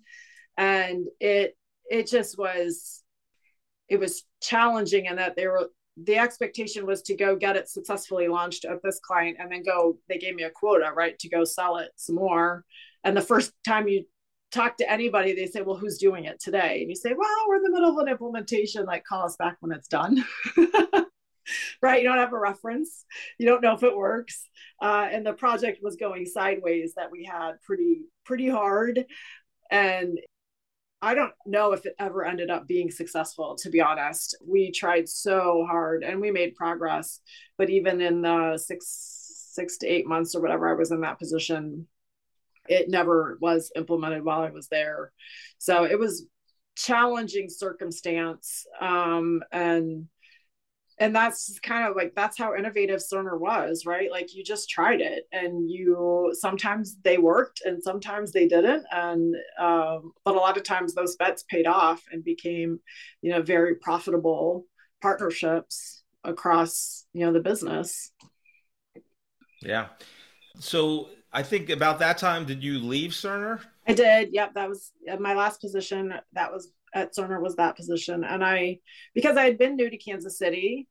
And it it just was it was challenging in that they were the expectation was to go get it successfully launched at this client and then go they gave me a quota right to go sell it some more. And the first time you talk to anybody they say well who's doing it today? And you say well we're in the middle of an implementation like call us back when it's done. Right you don't have a reference. You don't know if it works. Uh, and the project was going sideways that we had pretty pretty hard. And I don't know if it ever ended up being successful, to be honest. We tried so hard and we made progress. But even in the six, six to eight months or whatever I was in that position, it never was implemented while I was there. So it was challenging circumstance. Um, and and that's kind of like that's how innovative cerner was right? Like you just tried it and you sometimes they worked and sometimes they didn't. And um, but a lot of times those bets paid off and became you know very profitable partnerships across you know the business. Yeah. So i think about that time did you leave cerner? I did. Yep. That was my last position that was at Cerner was that position. And I, because I had been new to Kansas City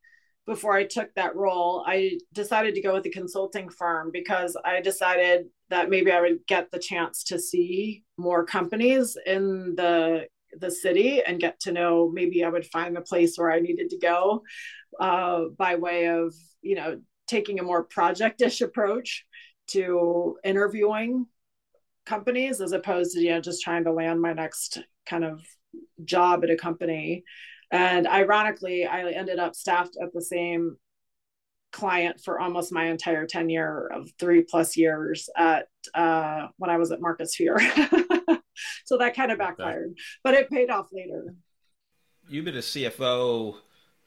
before I took that role, I decided to go with a consulting firm because I decided that maybe I would get the chance to see more companies in the the city and get to know maybe I would find the place where I needed to go uh, by way of you know taking a more projectish approach to interviewing companies as opposed to you know just trying to land my next kind of job at a company. And ironically, I ended up staffed at the same client for almost my entire tenure of three plus years at uh, when I was at Marketsphere. so that kind of backfired, okay. but it paid off later. You've been a CFO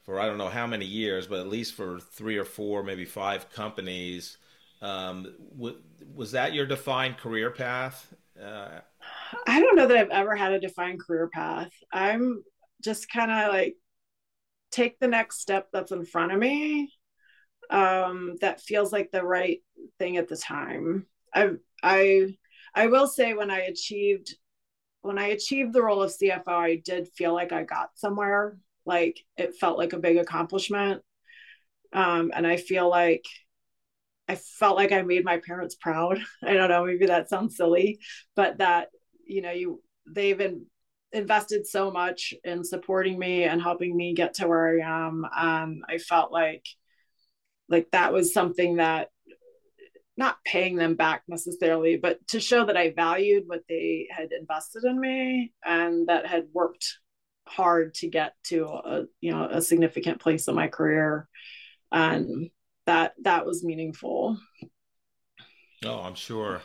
for I don't know how many years, but at least for three or four, maybe five companies. Um, w- was that your defined career path? Uh, I don't know that I've ever had a defined career path. I'm just kind of like take the next step that's in front of me um, that feels like the right thing at the time. I I I will say when I achieved when I achieved the role of CFO, I did feel like I got somewhere. Like it felt like a big accomplishment. Um, and I feel like I felt like I made my parents proud. I don't know, maybe that sounds silly, but that you know, you they've been invested so much in supporting me and helping me get to where I am. And I felt like like that was something that not paying them back necessarily, but to show that I valued what they had invested in me and that had worked hard to get to a you know a significant place in my career. And that that was meaningful. Oh i'm sure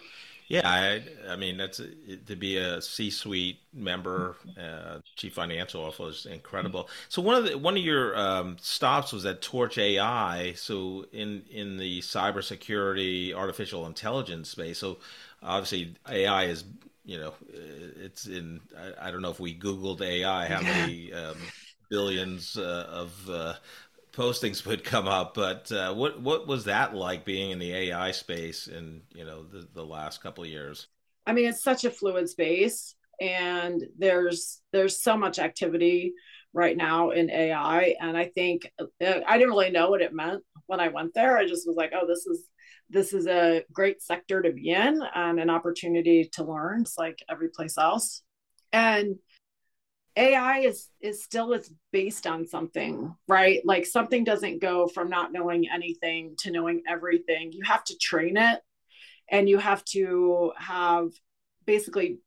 yeah i i mean that's to be a c-suite member uh, chief financial officer is incredible so one of the one of your um, stops was at torch ai so in in the cybersecurity artificial intelligence space so obviously ai is you know, it's in. I, I, don't know if we Googled AI, how many um, billions uh, of uh, postings would come up. But uh, what what was that like being in the AI space in you know the, the last couple of years? I mean, it's such a fluid space, and there's there's so much activity right now in AI, and I think uh, I didn't really know what it meant when I went there. I just was like, oh, this is this is a great sector to be in and an opportunity to learn. It's like every place else. And AI is is still is based on something, right? Like something doesn't go from not knowing anything to knowing everything. You have to train it and you have to have basically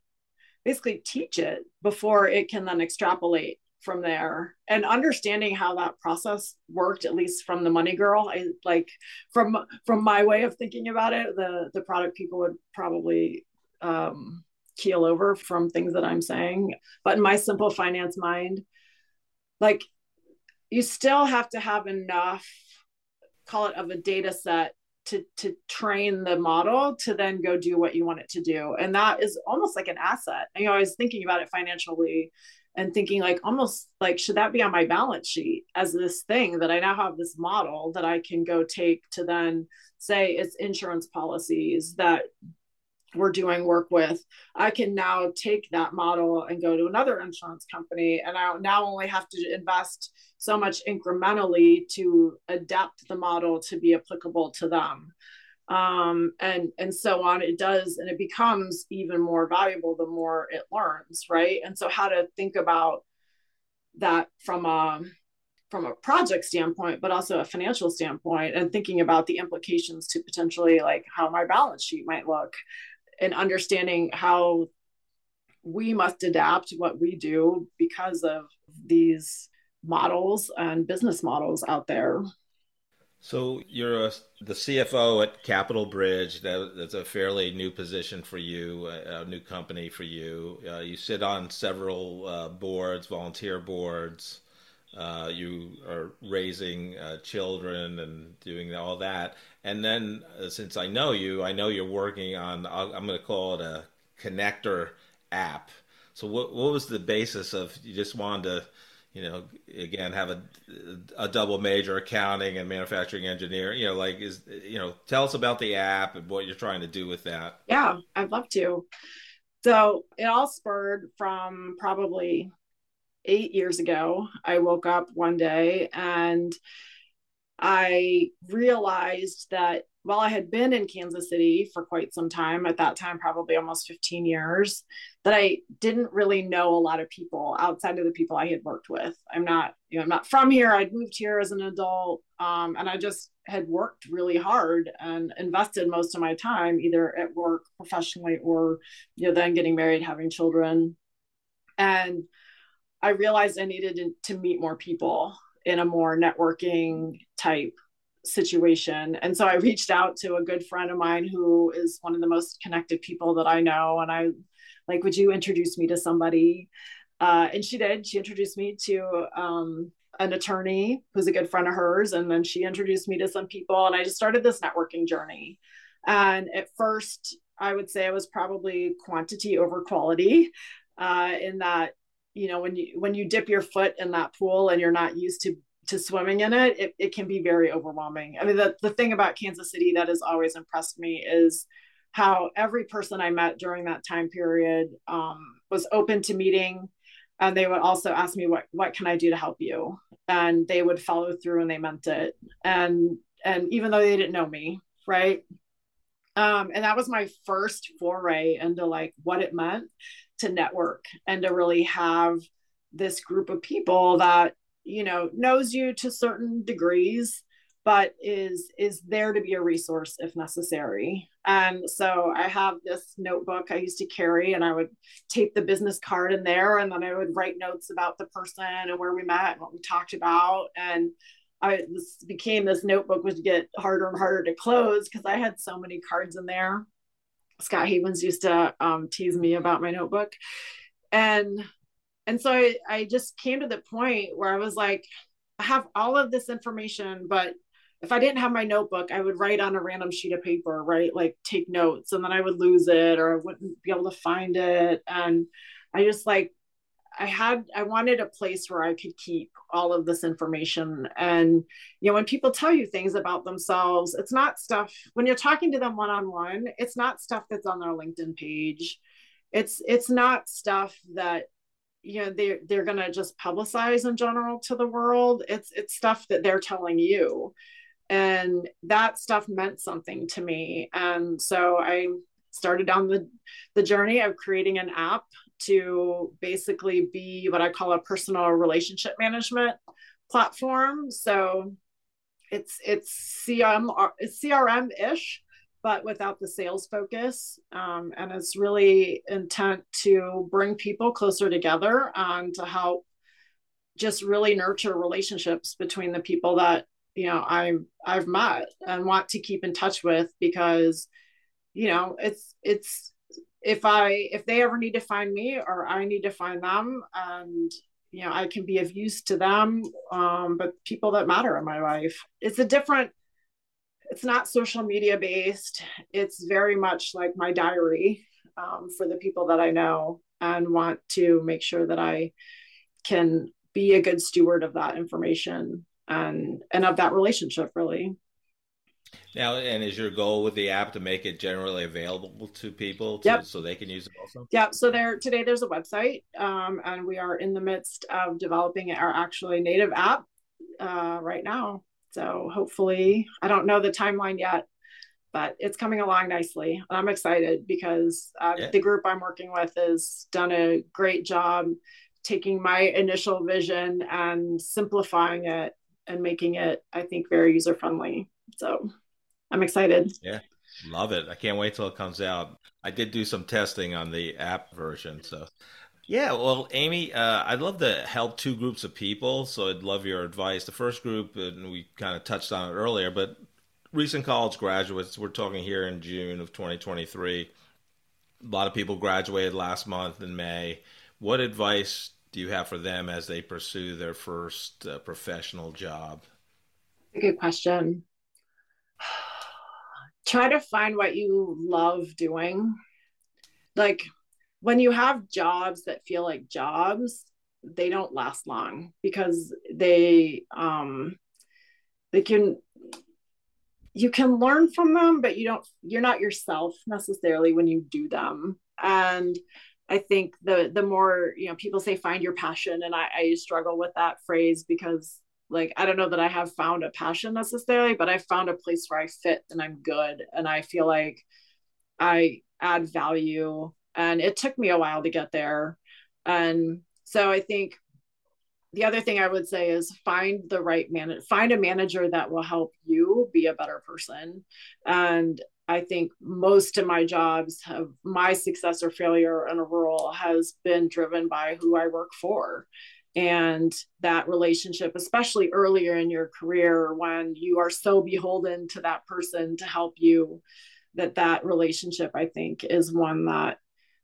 basically teach it before it can then extrapolate from there and understanding how that process worked at least from the money girl i like from from my way of thinking about it the the product people would probably um keel over from things that i'm saying but in my simple finance mind like you still have to have enough call it of a data set to to train the model to then go do what you want it to do. And that is almost like an asset. And, you know i was thinking about it financially and thinking like almost like should that be on my balance sheet as this thing that i now have this model that i can go take to then say it's insurance policies that we're doing work with i can now take that model and go to another insurance company. And i now only have to invest so much incrementally to adapt the model to be applicable to them. Um, and and so on it does and it becomes even more valuable the more it learns right? And so how to think about that from a from a project standpoint but also a financial standpoint and thinking about the implications to potentially like how my balance sheet might look and understanding how we must adapt what we do because of these models and business models out there so you're a, the CFO at Capitol Bridge. That, that's a fairly new position for you, a, a new company for you. Uh, you sit on several uh, boards, volunteer boards. Uh, you are raising uh, children and doing all that. And then, uh, since I know you, I know you're working on. I'm going to call it a connector app. So, what what was the basis of you just wanted to you know, again, have a, a double major accounting and manufacturing engineer, you know, like is, you know, tell us about the app and what you're trying to do with that. Yeah, I'd love to. So it all spurred from probably eight years ago. I woke up one day and I realized that while I had been in Kansas City for quite some time, at that time, probably almost 15 years, that I didn't really know a lot of people outside of the people I had worked with. I'm not, you know, I'm not from here. I'd moved here as an adult. Um, and I just had worked really hard and invested most of my time either at work professionally or, you know, then getting married, having children. And I realized I needed to meet more people in a more networking type situation. And so I reached out to a good friend of mine who is one of the most connected people that I know. And I like, would you introduce me to somebody? Uh, and she did. She introduced me to um, an attorney who's a good friend of hers. And then she introduced me to some people. And I just started this networking journey. And at first, I would say I was probably quantity over quality uh, in that you know when you when you dip your foot in that pool and you're not used to to swimming in it, it, it can be very overwhelming. I mean, the, the thing about Kansas City that has always impressed me is how every person I met during that time period um, was open to meeting. And they would also ask me, what, what can I do to help you? And they would follow through and they meant it. And, and even though they didn't know me, right. Um, and that was my first foray into like what it meant to network and to really have this group of people that you know knows you to certain degrees but is is there to be a resource if necessary. And so i have this notebook i used to carry and i would tape the business card in there and then i would write notes about the person and where we met and what we talked about. And i this became this notebook would get harder and harder to close because i had so many cards in there scott havens used to um, tease me about my notebook and and so I, I just came to the point where i was like I have all of this information, but if I didn't have my notebook, I would write on a random sheet of paper, right? Like take notes and then I would lose it or I wouldn't be able to find it. And I just like, I had, I wanted a place where I could keep all of this information. And, you know, when people tell you things about themselves, it's not stuff, when you're talking to them one on one, it's not stuff that's on their LinkedIn page. It's, it's not stuff that you know they're they're to just publicize in general to the world it's it's stuff that they're telling you and that stuff meant something to me and so i started down the the journey of creating an app to basically be what i call a personal relationship management platform. So it's it's crm crm ish but without the sales focus. Um, and it's really intent to bring people closer together and to help just really nurture relationships between the people that you know I've I've met and want to keep in touch with because you know it's it's if I if they ever need to find me or I need to find them and you know I can be of use to them um, but people that matter in my life. It's a different it's not social media based. It's very much like my diary um, for the people that I know and want to make sure that I can be a good steward of that information and and of that relationship really now and is your goal with the app to make it generally available to people to, yep. so they can use it also yeah so there today there's a website um, and we are in the midst of developing our actually native app uh, right now so hopefully i don't know the timeline yet but it's coming along nicely and i'm excited because uh, yeah. the group i'm working with has done a great job taking my initial vision and simplifying it and making it, I think, very user friendly. So I'm excited. Yeah, love it. I can't wait till it comes out. I did do some testing on the app version. So, yeah, well, Amy, uh, I'd love to help two groups of people. So I'd love your advice. The first group, and we kind of touched on it earlier, but recent college graduates, we're talking here in June of 2023. A lot of people graduated last month in May. What advice do you have for them as they pursue their first uh, professional job? Good question. Try to find what you love doing. Like when you have jobs that feel like jobs, they don't last long because they um they can you can learn from them but you don't you're not yourself necessarily when you do them and I think the the more you know people say find your passion and I, I struggle with that phrase because like I don't know that I have found a passion necessarily, but I found a place where I fit and I'm good and I feel like I add value and it took me a while to get there. And so I think the other thing I would say is find the right man find a manager that will help you be a better person and I think most of my jobs have my success or failure in a role has been driven by who I work for. And that relationship, especially earlier in your career when you are so beholden to that person to help you, that that relationship, I think, is one that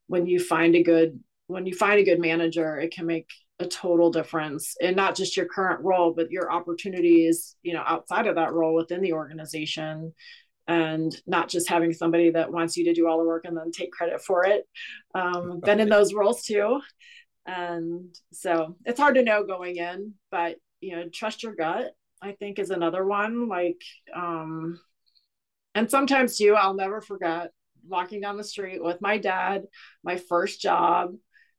when you find a good when you find a good manager, it can make a total difference in not just your current role, but your opportunities, you know, outside of that role within the organization and not just having somebody that wants you to do all the work and then take credit for it. Um, been in those roles too. And so it's hard to know going in, but you know, trust your gut, I think is another one. Like, um, and sometimes too, I'll never forget walking down the street with my dad, my first job,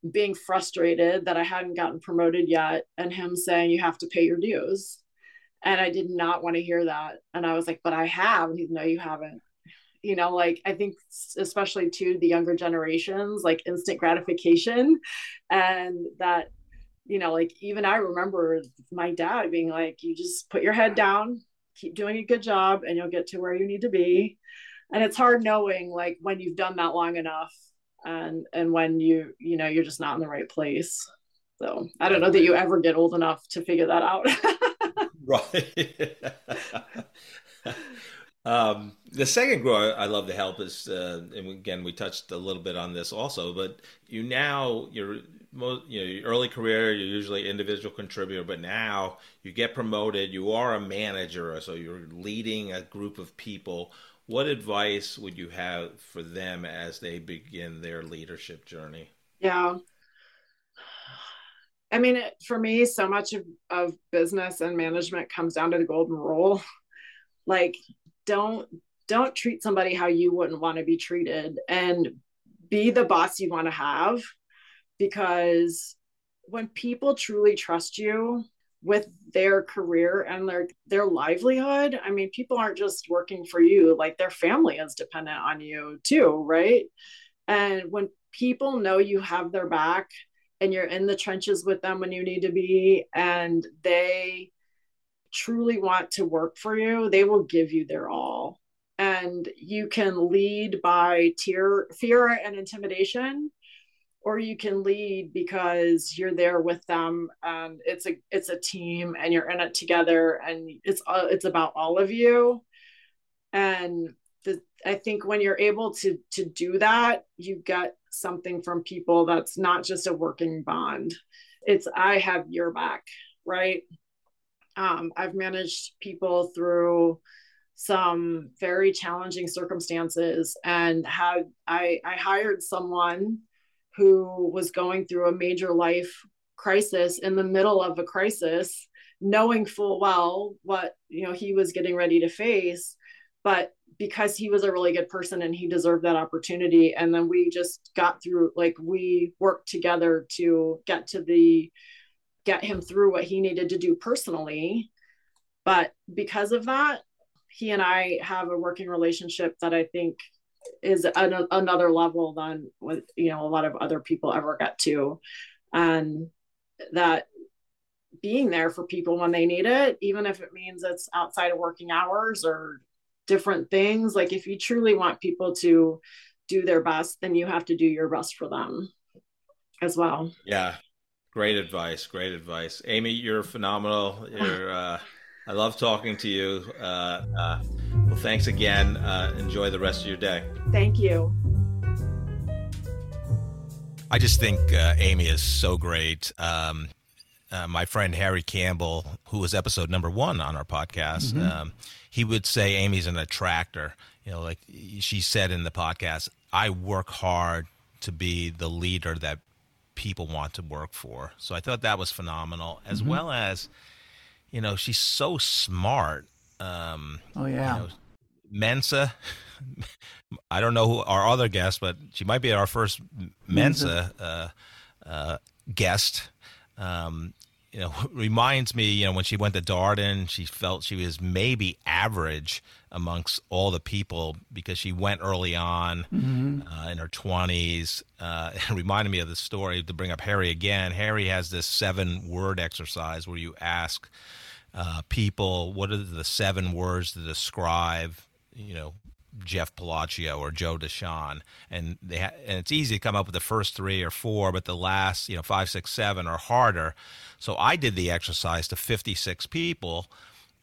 being frustrated that I hadn't gotten promoted yet, and him saying, You have to pay your dues. And I did not want to hear that. And I was like, but I have. And he's, no, you haven't. You know like i think especially to the younger generations like instant gratification. And that you know like even i remember my dad being like you just put your head down keep doing a good job and you'll get to where you need to be. And it's hard knowing like when you've done that long enough and and when you you know you're just not in the right place. So i don't know that you ever get old enough to figure that out. Right um, the second grow I love to help is, uh, and again, we touched a little bit on this also, but you now, your most, you know, your early career, you're usually individual contributor, but now you get promoted, you are a manager, so you're leading a group of people. What advice would you have for them as they begin their leadership journey? Yeah. I mean, for me, so much of, of business and management comes down to the golden rule. Like don't don't treat somebody how you wouldn't want to be treated and be the boss you want to have because when people truly trust you with their career and their their livelihood i mean people aren't just working for you like their family is dependent on you too right? And when people know you have their back and you're in the trenches with them when you need to be and they truly want to work for you, they will give you their all. And you can lead by tear, fear and intimidation, or you can lead because you're there with them and it's a it's a team and you're in it together and it's uh, it's about all of you. And the, I think when you're able to to do that, you get something from people that's not just a working bond. It's I have your back, right? Um, I've managed people through some very challenging circumstances and had I, I hired someone who was going through a major life crisis in the middle of a crisis knowing full well what you know he was getting ready to face. But because he was a really good person and he deserved that opportunity and then we just got through like we worked together to get to the get him through what he needed to do personally. But because of that, he and I have a working relationship that I think is an, another level than what you know a lot of other people ever get to, and that being there for people when they need it, even if it means it's outside of working hours or different things. Like if you truly want people to do their best, then you have to do your best for them as well. Yeah, Great advice. Great advice. Amy, you're phenomenal. You're, uh, I love talking to you. Uh, uh, well, thanks again. Uh, enjoy the rest of your day. Thank you. I just think uh, Amy is so great. Um, uh, my friend Harry Campbell, who was episode number one on our podcast, mm-hmm. um, he would say Amy's an attractor. You know, like she said in the podcast, I work hard to be the leader that people want to work for. So I thought that was phenomenal, as mm-hmm. well as, you know, she's so smart. Um, oh yeah, you know, Mensa. I don't know who our other guest, but she might be our first Mensa, Mensa. Uh, uh, guest. Um, you know, reminds me, you know, when she went to Darden, she felt she was maybe average amongst all the people because she went early on mm-hmm. uh, in her 20s. Uh, it reminded me of the story to bring up Harry again. Harry has this seven word exercise where you ask uh, people what are the seven words to describe, you know, Jeff Palacio or Joe Deshawn, and they ha- and it's easy to come up with the first three or four, but the last you know five, six, seven are harder. So I did the exercise to 56 people.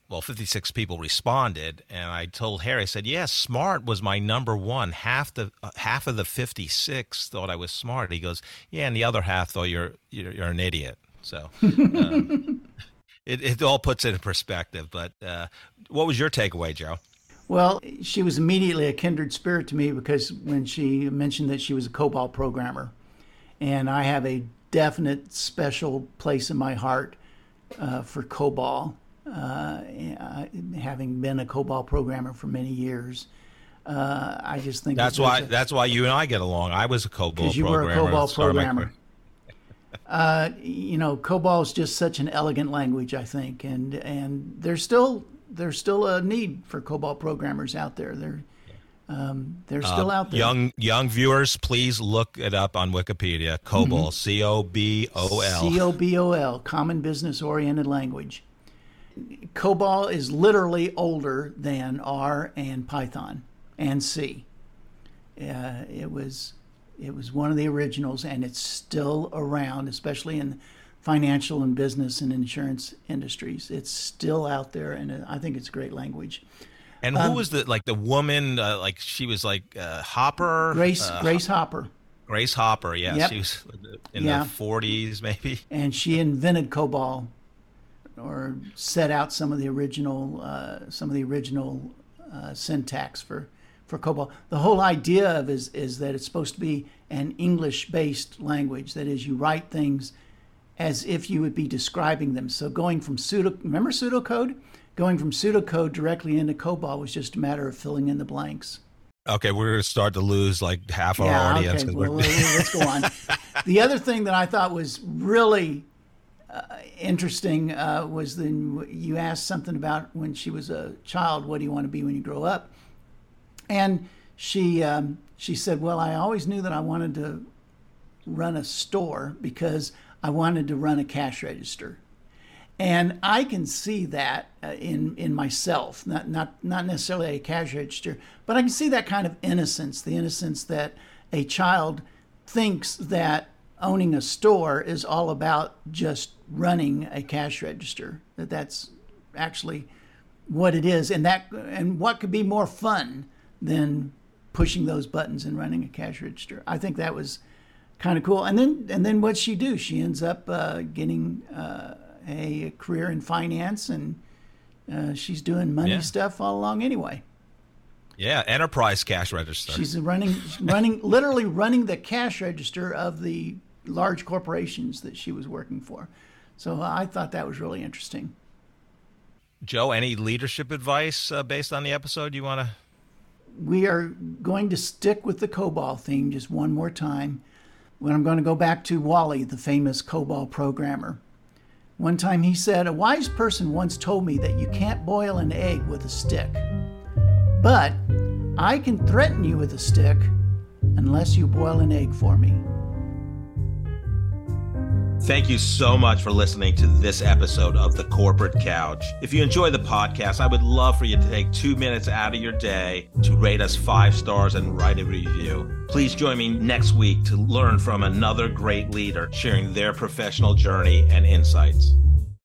Well, 56 people responded, and I told Harry, I said, "Yes, yeah, smart was my number one. Half the uh, half of the 56 thought I was smart." He goes, "Yeah, and the other half thought you're you're, you're an idiot." So. Um, it, it all puts it in perspective. But uh, what was your takeaway, Joe? Well, she was immediately a kindred spirit to me because when she mentioned that she was a COBOL programmer, and I have a definite special place in my heart uh, for COBOL, uh, having been a COBOL programmer for many years. Uh, I just think that's why a, that's why you and I get along. I was a COBOL because you were a COBOL programmer. Uh, you know, COBOL is just such an elegant language, I think, and and there's still there's still a need for COBOL programmers out there. There, um, they're still uh, out there. Young young viewers, please look it up on Wikipedia. COBOL, C O B O L. C O B O L, Common Business Oriented Language. COBOL is literally older than R and Python and C. Uh, it was it was one of the originals, and it's still around, especially in financial and business and insurance industries. It's still out there, and I think it's great language. And who um, was the like the woman? Uh, like she was like uh, Hopper. Grace uh, Grace Hopper. Grace Hopper. Yeah, yep. she was in yeah. the forties, maybe. And she invented COBOL, or set out some of the original uh, some of the original uh, syntax for for COBOL. The whole idea of is is that it's supposed to be an English based language. That is, you write things as if you would be describing them. So going from pseudo remember pseudocode going from pseudocode directly into COBOL was just a matter of filling in the blanks. Okay, we're going to start to lose like half our yeah, audience. Okay. Well, let's go on. the other thing that I thought was really uh, interesting uh, was then you asked something about when she was a child, what do you want to be when you grow up? And she um, she said, well, I always knew that I wanted to run a store because I wanted to run a cash register. And I can see that uh, in in myself, not not not necessarily a cash register, but I can see that kind of innocence, the innocence that a child thinks that owning a store is all about just running a cash register. That that's actually what it is, and that and what could be more fun than pushing those buttons and running a cash register. I think that was kind of cool. And then and then what she do? She ends up uh, getting. Uh, a career in finance, and uh, she's doing money yeah. stuff all along anyway. Yeah, enterprise cash register. She's running, running, literally running the cash register of the large corporations that she was working for. So I thought that was really interesting. Joe, any leadership advice uh, based on the episode you want to? We are going to stick with the COBOL theme just one more time. When I'm going to go back to Wally, the famous COBOL programmer. One time he said, A wise person once told me that you can't boil an egg with a stick. But I can threaten you with a stick unless you boil an egg for me. Thank you so much for listening to this episode of The Corporate Couch. If you enjoy the podcast, I would love for you to take two minutes out of your day to rate us five stars and write a review. Please join me next week to learn from another great leader sharing their professional journey and insights.